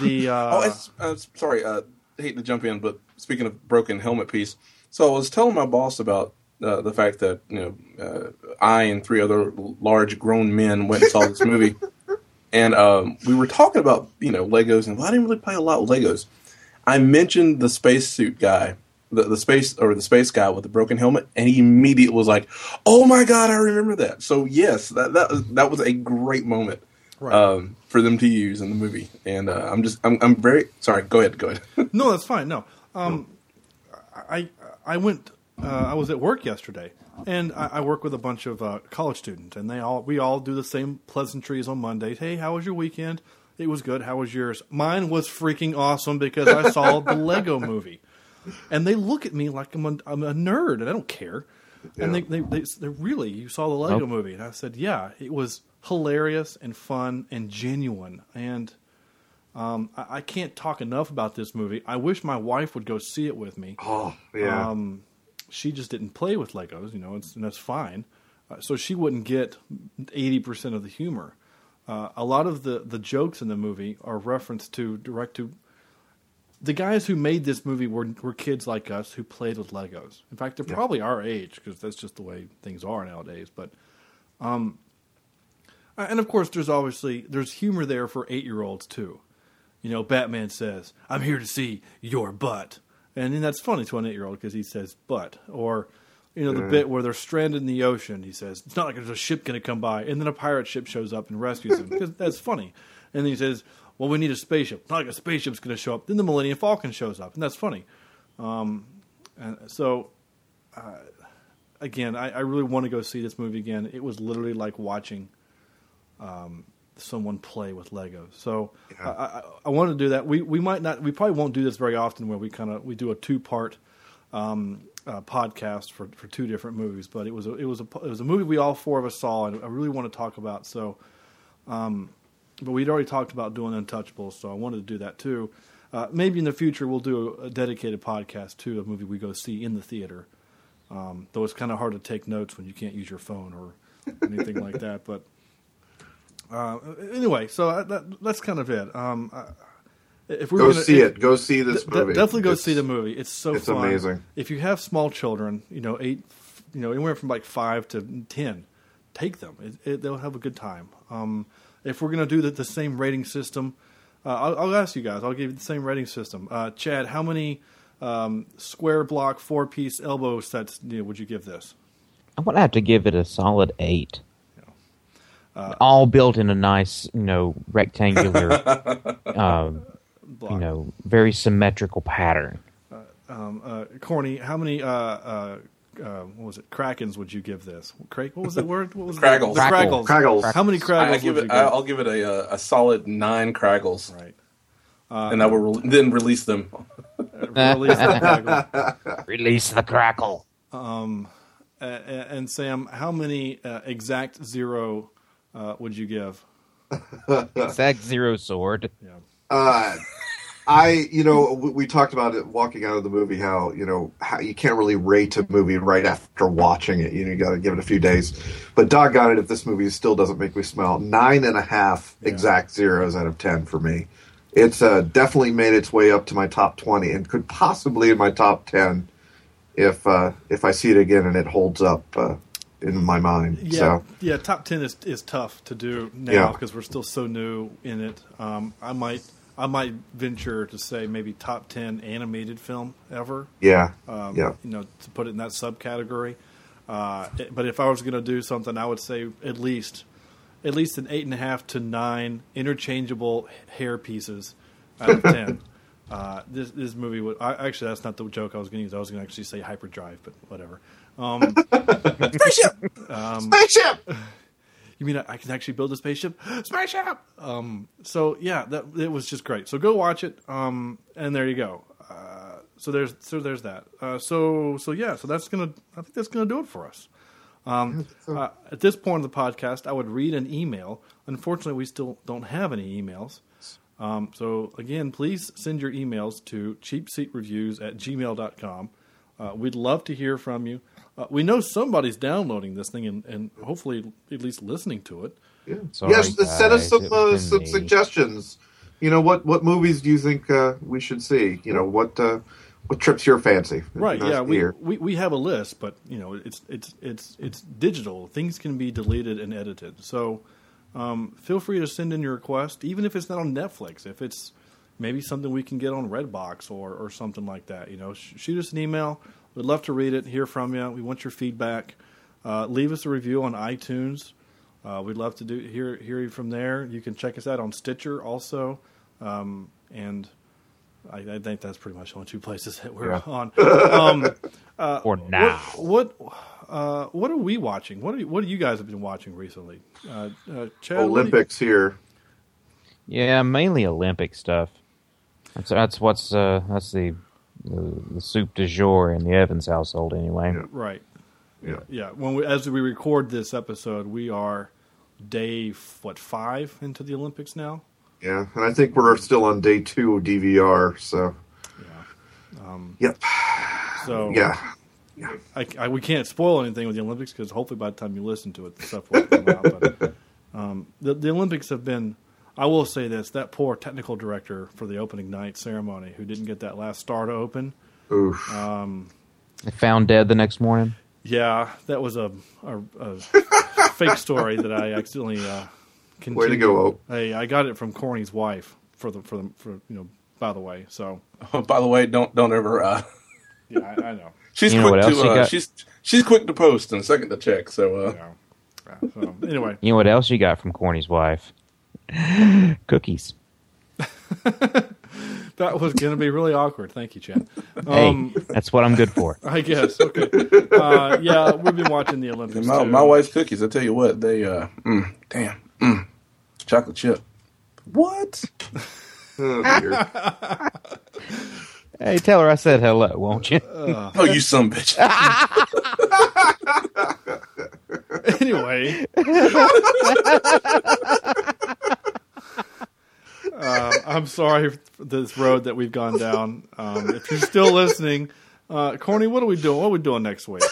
[SPEAKER 1] the uh,
[SPEAKER 4] Oh, it's, uh, sorry, uh, hate to jump in, but speaking of broken helmet piece, so I was telling my boss about uh, the fact that you know uh, I and three other large grown men went and saw this movie, and um, we were talking about you know Legos, and well, I didn't really play a lot with Legos. I mentioned the spacesuit guy, the, the space or the space guy with the broken helmet, and he immediately was like, "Oh my god, I remember that." So yes, that that was, that was a great moment
[SPEAKER 1] Right.
[SPEAKER 4] um, for them to use in the movie. And uh, I'm just, I'm, I'm very sorry. Go ahead, go ahead.
[SPEAKER 1] No, that's fine. No, um, I I went. Uh, I was at work yesterday, and I, I work with a bunch of uh, college students, and they all we all do the same pleasantries on Mondays. Hey, how was your weekend? It was good. How was yours? Mine was freaking awesome because I saw the Lego Movie, and they look at me like I'm a, I'm a nerd, and I don't care. And they, they, they, they really, you saw the Lego
[SPEAKER 3] Nope.
[SPEAKER 1] Movie, and I said, yeah, it was hilarious and fun and genuine, and I, I can't talk enough about this movie. I wish my wife would go see it with me.
[SPEAKER 2] Oh yeah.
[SPEAKER 1] Um, she just didn't play with Legos, you know, it's, and that's fine. Uh, so she wouldn't get eighty percent of the humor. Uh, a lot of the the jokes in the movie are referenced to direct to. The guys who made this movie were were kids like us who played with Legos. In fact, they're
[SPEAKER 2] Yeah.
[SPEAKER 1] probably our age because that's just the way things are nowadays. But um, and of course, there's obviously there's humor there for eight year olds too. You know, Batman says, "I'm here to see your butt," and then that's funny to an eight year old because he says but, Or, you know, the bit where they're stranded in the ocean. He says, "It's not like there's a ship going to come by," and then a pirate ship shows up and rescues them because that's funny. And then he says, "Well, we need a spaceship. It's Not like a spaceship's going to show up." Then the Millennium Falcon shows up, and that's funny. Um, and so, uh, again, I, I really want to go see this movie again. It was literally like watching um, someone play with Legos. So
[SPEAKER 2] Yeah.
[SPEAKER 1] I, I, I want to do that. We we might not. We probably won't do this very often, where we kind of we do a two part um, uh, podcast for, for two different movies. But it was a, it was a it was a movie we all four of us saw, and I really want to talk about. So, um, but we'd already talked about doing Untouchables, so I wanted to do that too. Uh, maybe in the future we'll do a, a dedicated podcast to a movie we go see in the theater. Um, though it's kind of hard to take notes when you can't use your phone or anything like that. But uh, anyway, so uh, that, that's kind of it. Um, if we're
[SPEAKER 2] go
[SPEAKER 1] gonna,
[SPEAKER 2] see
[SPEAKER 1] if-
[SPEAKER 2] it. Go see this
[SPEAKER 1] De- de-
[SPEAKER 2] movie.
[SPEAKER 1] definitely go
[SPEAKER 2] It's-
[SPEAKER 1] see the movie. It's so
[SPEAKER 2] it's
[SPEAKER 1] fun.
[SPEAKER 2] amazing.
[SPEAKER 1] If you have small children, you know, eight, you know, anywhere from like five to ten, take them. It, it, they'll have a good time. Um, if we're gonna do the, the same rating system, uh, I'll, I'll ask you guys. I'll give you the same rating system. Uh, Chad, how many um, square block four piece elbow sets you know, would you give this?
[SPEAKER 3] I'm gonna have to give it a solid eight.
[SPEAKER 1] Uh,
[SPEAKER 3] All built in a nice, you know, rectangular, uh,
[SPEAKER 1] Block.
[SPEAKER 3] you know, very symmetrical pattern.
[SPEAKER 1] um, uh, Corny, how many uh, uh, uh, what was it? Krakens would you give this? Cra- what was the word? What was the-
[SPEAKER 4] Kragles.
[SPEAKER 1] The, Kragles.
[SPEAKER 2] Kragles.
[SPEAKER 1] How many Kragles
[SPEAKER 4] I give
[SPEAKER 1] would
[SPEAKER 4] it.
[SPEAKER 1] you give?
[SPEAKER 4] I'll give it a, a, a solid nine Kragles,
[SPEAKER 1] right.
[SPEAKER 4] and I will re- then release them.
[SPEAKER 1] Release the Kragles.
[SPEAKER 3] Release the crackle.
[SPEAKER 1] Um, uh, and Sam, how many uh, exact zero uh, would you give?
[SPEAKER 3] Exact zero sword.
[SPEAKER 1] Yeah.
[SPEAKER 2] Uh, I, you know, we, we talked about it walking out of the movie. How you know how you can't really rate a movie right after watching it. You know, you got to give it a few days. But doggone it, if this movie still doesn't make me smile, nine and a half
[SPEAKER 1] Yeah.
[SPEAKER 2] exact zeros out of ten for me. It's uh, definitely made its way up to my top twenty, and could possibly in my top ten if uh, if I see it again and it holds up uh, in my mind.
[SPEAKER 1] Yeah,
[SPEAKER 2] So
[SPEAKER 1] yeah. Top ten is is tough to do now
[SPEAKER 2] Yeah.
[SPEAKER 1] because we're still so new in it. Um, I might I might venture to say maybe top ten animated film ever.
[SPEAKER 2] yeah,
[SPEAKER 1] Um,
[SPEAKER 2] yeah.
[SPEAKER 1] You know, to put it in that subcategory. Uh, it- but if I was going to do something, I would say at least at least an eight and a half to nine interchangeable hair pieces out of ten. Uh, this this movie would I, actually that's not the joke I was going to use. I was going to actually say hyperdrive, but whatever. Um,
[SPEAKER 2] Spaceship. Um, spaceship.
[SPEAKER 1] you mean I, I can actually build a spaceship? Spaceship! Um, so yeah, that it was just great. So go watch it. Um, and there you go. Uh, so there's so there's that. Uh, so so yeah, so that's gonna I think that's gonna do it for us. Um, uh, at this point of the podcast, I would read an email. Unfortunately, we still don't have any emails. Um, so again, please send your emails to cheapseatreviews at gmail.com. Uh, we'd love to hear from you. Uh, we know somebody's downloading this thing and, and hopefully at least listening to it.
[SPEAKER 2] Yeah.
[SPEAKER 3] Sorry,
[SPEAKER 2] yes, send us
[SPEAKER 3] guys,
[SPEAKER 2] some uh, some
[SPEAKER 3] me.
[SPEAKER 2] suggestions. You know what what movies do you think uh, we should see? You know what uh, what trips your fancy?
[SPEAKER 1] Right?
[SPEAKER 2] nice
[SPEAKER 1] yeah, we, we we have a list, but you know it's it's it's it's digital. Things can be deleted and edited. So um, feel free to send in your request, even if it's not on Netflix. If it's maybe something we can get on Redbox or or something like that. You know, sh- shoot us an email. We'd love to read it, hear from you. We want your feedback. Uh, leave us a review on iTunes. Uh, we'd love to do hear hear you from there. You can check us out on Stitcher also, um, and I, I think that's pretty much the only two places that we're
[SPEAKER 2] Yeah.
[SPEAKER 1] on. Um, uh,
[SPEAKER 3] For now.
[SPEAKER 1] what what, uh, what are we watching? What are what do you guys have been watching recently? Uh, uh, Chad, what do you-
[SPEAKER 2] Olympics here.
[SPEAKER 3] Yeah, mainly Olympic stuff. That's that's what's uh, that's the, the the soup du jour in the Evans household anyway.
[SPEAKER 2] Yeah.
[SPEAKER 1] right?
[SPEAKER 2] Yeah.
[SPEAKER 1] Yeah. When we, as we record this episode, we are day what five into the Olympics now.
[SPEAKER 2] Yeah, and I think we're still on day two of DVR. So
[SPEAKER 1] Yeah. Um,
[SPEAKER 2] yep,
[SPEAKER 1] so
[SPEAKER 2] yeah,
[SPEAKER 1] I, I- we can't spoil anything with the Olympics because hopefully by the time you listen to it, the stuff will come out. But um, the, the Olympics have been. I will say this: that poor technical director for the opening night ceremony, who didn't get that last star to open.
[SPEAKER 2] oof.
[SPEAKER 1] Um,
[SPEAKER 3] found dead the next morning.
[SPEAKER 1] yeah, that was a, a, a fake story that I accidentally. Uh,
[SPEAKER 2] Way to go, Oak.
[SPEAKER 1] Hey, I got it from Corny's wife for the for the for you know. By the way, so
[SPEAKER 4] Oh, by the way, don't don't ever. Uh,
[SPEAKER 1] yeah, I, I know.
[SPEAKER 4] she's
[SPEAKER 3] You know
[SPEAKER 4] quick
[SPEAKER 3] what
[SPEAKER 4] to
[SPEAKER 3] you
[SPEAKER 4] uh,
[SPEAKER 3] got?
[SPEAKER 4] she's she's quick to post and second to check. So uh,
[SPEAKER 1] Yeah. Yeah, so, anyway,
[SPEAKER 3] You know what else you got from Corny's wife? Cookies.
[SPEAKER 1] that was going to be really awkward. Thank you, Chad.
[SPEAKER 3] Hey,
[SPEAKER 1] Um,
[SPEAKER 3] that's what I'm good for.
[SPEAKER 1] I guess. Okay. Uh, yeah, we've been watching the Olympics.
[SPEAKER 4] my,
[SPEAKER 1] too.
[SPEAKER 4] my wife's cookies. I tell you what, they uh, mm, damn, mm, chocolate chip. What?
[SPEAKER 2] Oh.
[SPEAKER 3] Hey, tell her I said hello, won't you?
[SPEAKER 4] Oh, you some bitch.
[SPEAKER 1] anyway. Uh, I'm sorry for this road that we've gone down. Um, if you're still listening, uh, Corny, what are we doing? What are we doing next week?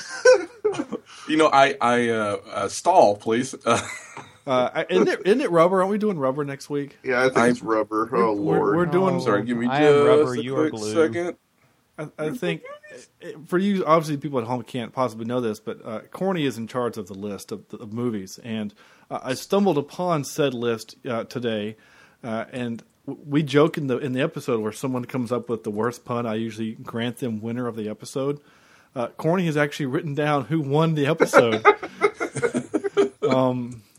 [SPEAKER 4] you know, I I uh, uh, stall, please. Uh,
[SPEAKER 1] Uh, isn't, it, isn't it rubber? Aren't we doing rubber next week?
[SPEAKER 2] yeah, I think
[SPEAKER 4] I-
[SPEAKER 2] it's rubber. Oh
[SPEAKER 1] we're-
[SPEAKER 2] lord.
[SPEAKER 1] we're doing-
[SPEAKER 3] Oh,
[SPEAKER 4] sorry, give me
[SPEAKER 3] I
[SPEAKER 4] just
[SPEAKER 3] rubber,
[SPEAKER 4] a
[SPEAKER 3] you are
[SPEAKER 4] quick
[SPEAKER 3] glue.
[SPEAKER 4] second.
[SPEAKER 1] I, I think for you, obviously, people at home can't possibly know this, but uh, Corny is in charge of the list of, of movies, and uh, I stumbled upon said list uh, today, uh, and we joke in the in the episode where someone comes up with the worst pun. I usually grant them winner of the episode. Uh, Corny has actually written down who won the episode.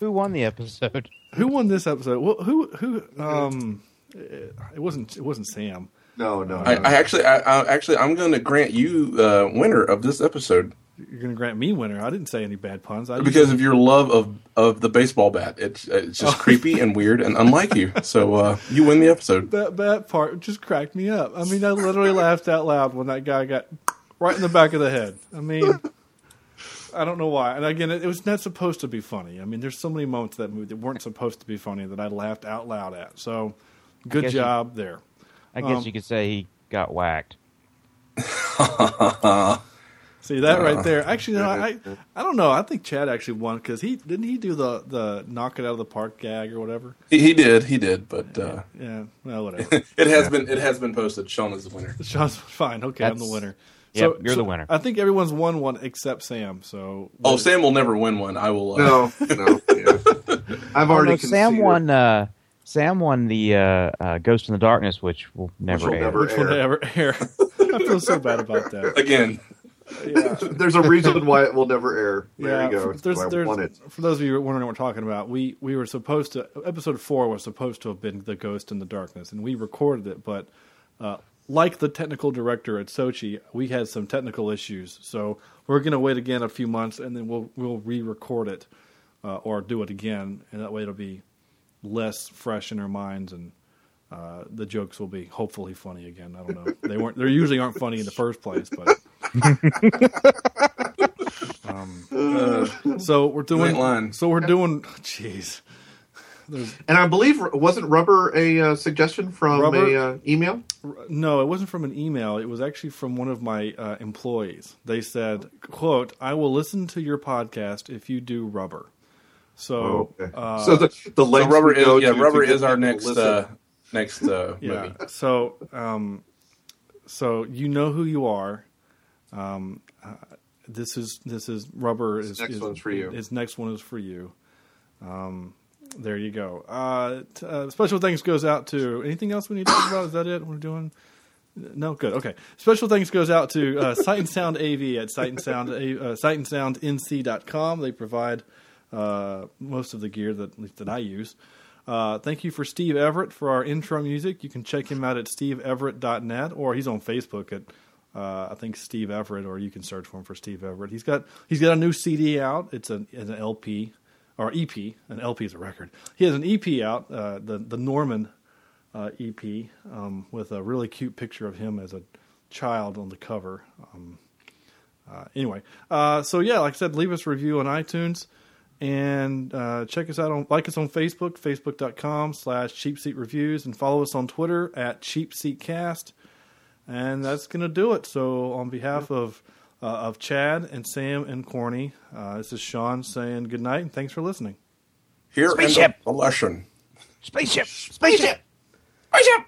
[SPEAKER 3] Who won the episode?
[SPEAKER 1] who won this episode? Well, who who? Um, it wasn't it wasn't Sam.
[SPEAKER 2] No, no, no.
[SPEAKER 4] I, I actually, I, I actually, I'm going to grant you uh, winner of this episode
[SPEAKER 1] You're going to grant me winner. I didn't say any bad puns. I
[SPEAKER 4] because of your love of of the baseball bat. It's it's just creepy and weird and unlike you. So uh, you win the episode.
[SPEAKER 1] that that part just cracked me up. I mean, I literally laughed out loud when that guy got right in the back of the head. I mean, I don't know why. And again, it, it was not supposed to be funny. I mean, there's so many moments of that movie that weren't supposed to be funny that I laughed out loud at. So, good
[SPEAKER 3] guess you-
[SPEAKER 1] job there.
[SPEAKER 3] I guess
[SPEAKER 1] Um,
[SPEAKER 3] you could say he got whacked.
[SPEAKER 1] See that right there. Actually, no, I I don't know. I think Chad actually won because he didn't he do the the knock it out of the park gag or whatever.
[SPEAKER 4] He, he did, he did, but uh,
[SPEAKER 1] Yeah, well, whatever.
[SPEAKER 4] it has been it has been posted. Sean is the winner.
[SPEAKER 1] Sean's fine. Okay, I'm the
[SPEAKER 3] That's-
[SPEAKER 1] winner.
[SPEAKER 3] Yep, you're the winner.
[SPEAKER 1] I think everyone's won one except Sam. So
[SPEAKER 4] Oh, Sam will never win one. I will. Uh,
[SPEAKER 2] no, no. Yeah. I've
[SPEAKER 3] Oh,
[SPEAKER 2] already
[SPEAKER 3] no, Sam won. Uh, Sam won the uh, uh, Ghost and the Darkness, which will never
[SPEAKER 2] will
[SPEAKER 3] air.
[SPEAKER 2] never-
[SPEAKER 1] which will never air. I feel so bad about that.
[SPEAKER 4] again.
[SPEAKER 1] Yeah.
[SPEAKER 2] There's a reason why it will never air. There
[SPEAKER 1] yeah,
[SPEAKER 2] you go.
[SPEAKER 1] for- There's, there's, for those of you wondering what we're talking about, we, we were supposed to episode four was supposed to have been the Ghost and the Darkness, and we recorded it, but uh, like the technical director at Sochi, we had some technical issues, so we're going to wait again a few months, and then we'll we'll re-record it uh, or do it again, and that way it'll be less fresh in our minds and. Uh, the jokes will be hopefully funny again. I don't know. They weren't. They usually aren't funny in the first place, but um,
[SPEAKER 4] Uh,
[SPEAKER 1] so we're doing.
[SPEAKER 4] Great line.
[SPEAKER 1] So we're doing. Jeez, there's
[SPEAKER 2] And I believe wasn't rubber a uh, suggestion from
[SPEAKER 1] Rubber?
[SPEAKER 2] a uh, email?
[SPEAKER 1] no, it wasn't from an email. It was actually from one of my uh, employees. They said, "quote I will listen to your podcast if you do rubber." So,
[SPEAKER 2] Oh, okay.
[SPEAKER 1] uh,
[SPEAKER 2] so the the
[SPEAKER 4] So rubber is yeah,
[SPEAKER 2] to to
[SPEAKER 4] rubber is our next uh, next uh,
[SPEAKER 1] yeah.
[SPEAKER 4] movie.
[SPEAKER 1] So, um, so you know who you are. Um, uh, this is this is rubber. Is,
[SPEAKER 2] next
[SPEAKER 1] is,
[SPEAKER 2] one's for you.
[SPEAKER 1] His next one is for you. Um, there you go. Uh, t- uh, special thanks goes out to anything else we need to talk about. Is that it? We're doing. No, good. Okay. Special thanks goes out to uh, Sight and Sound AV at Sight and Sound, uh, Sight and Sound NC.com. They provide uh, most of the gear that that I use. Uh, thank you for Steve Everett for our intro music. You can check him out at steveeverett.net or he's on Facebook at uh, I think Steve Everett, or you can search for him for Steve Everett. He's got he's got a new CD out. It's an, it's an LP or EP. An LP is a record. He has an EP out, uh, the the Norman uh, EP, um, with a really cute picture of him as a child on the cover. Um, uh, anyway, uh, so yeah, like I said, leave us a review on iTunes and uh, check us out on like us on Facebook, facebook.com slash cheap seat reviews, and follow us on Twitter at cheap seat cast. And that's gonna do it. So on behalf of uh, of Chad and Sam and Corny, uh, this is Sean saying good night and thanks for listening.
[SPEAKER 4] Here
[SPEAKER 3] Spaceship.
[SPEAKER 4] and a lesson. Spaceship.
[SPEAKER 3] Spaceship.
[SPEAKER 5] Spaceship!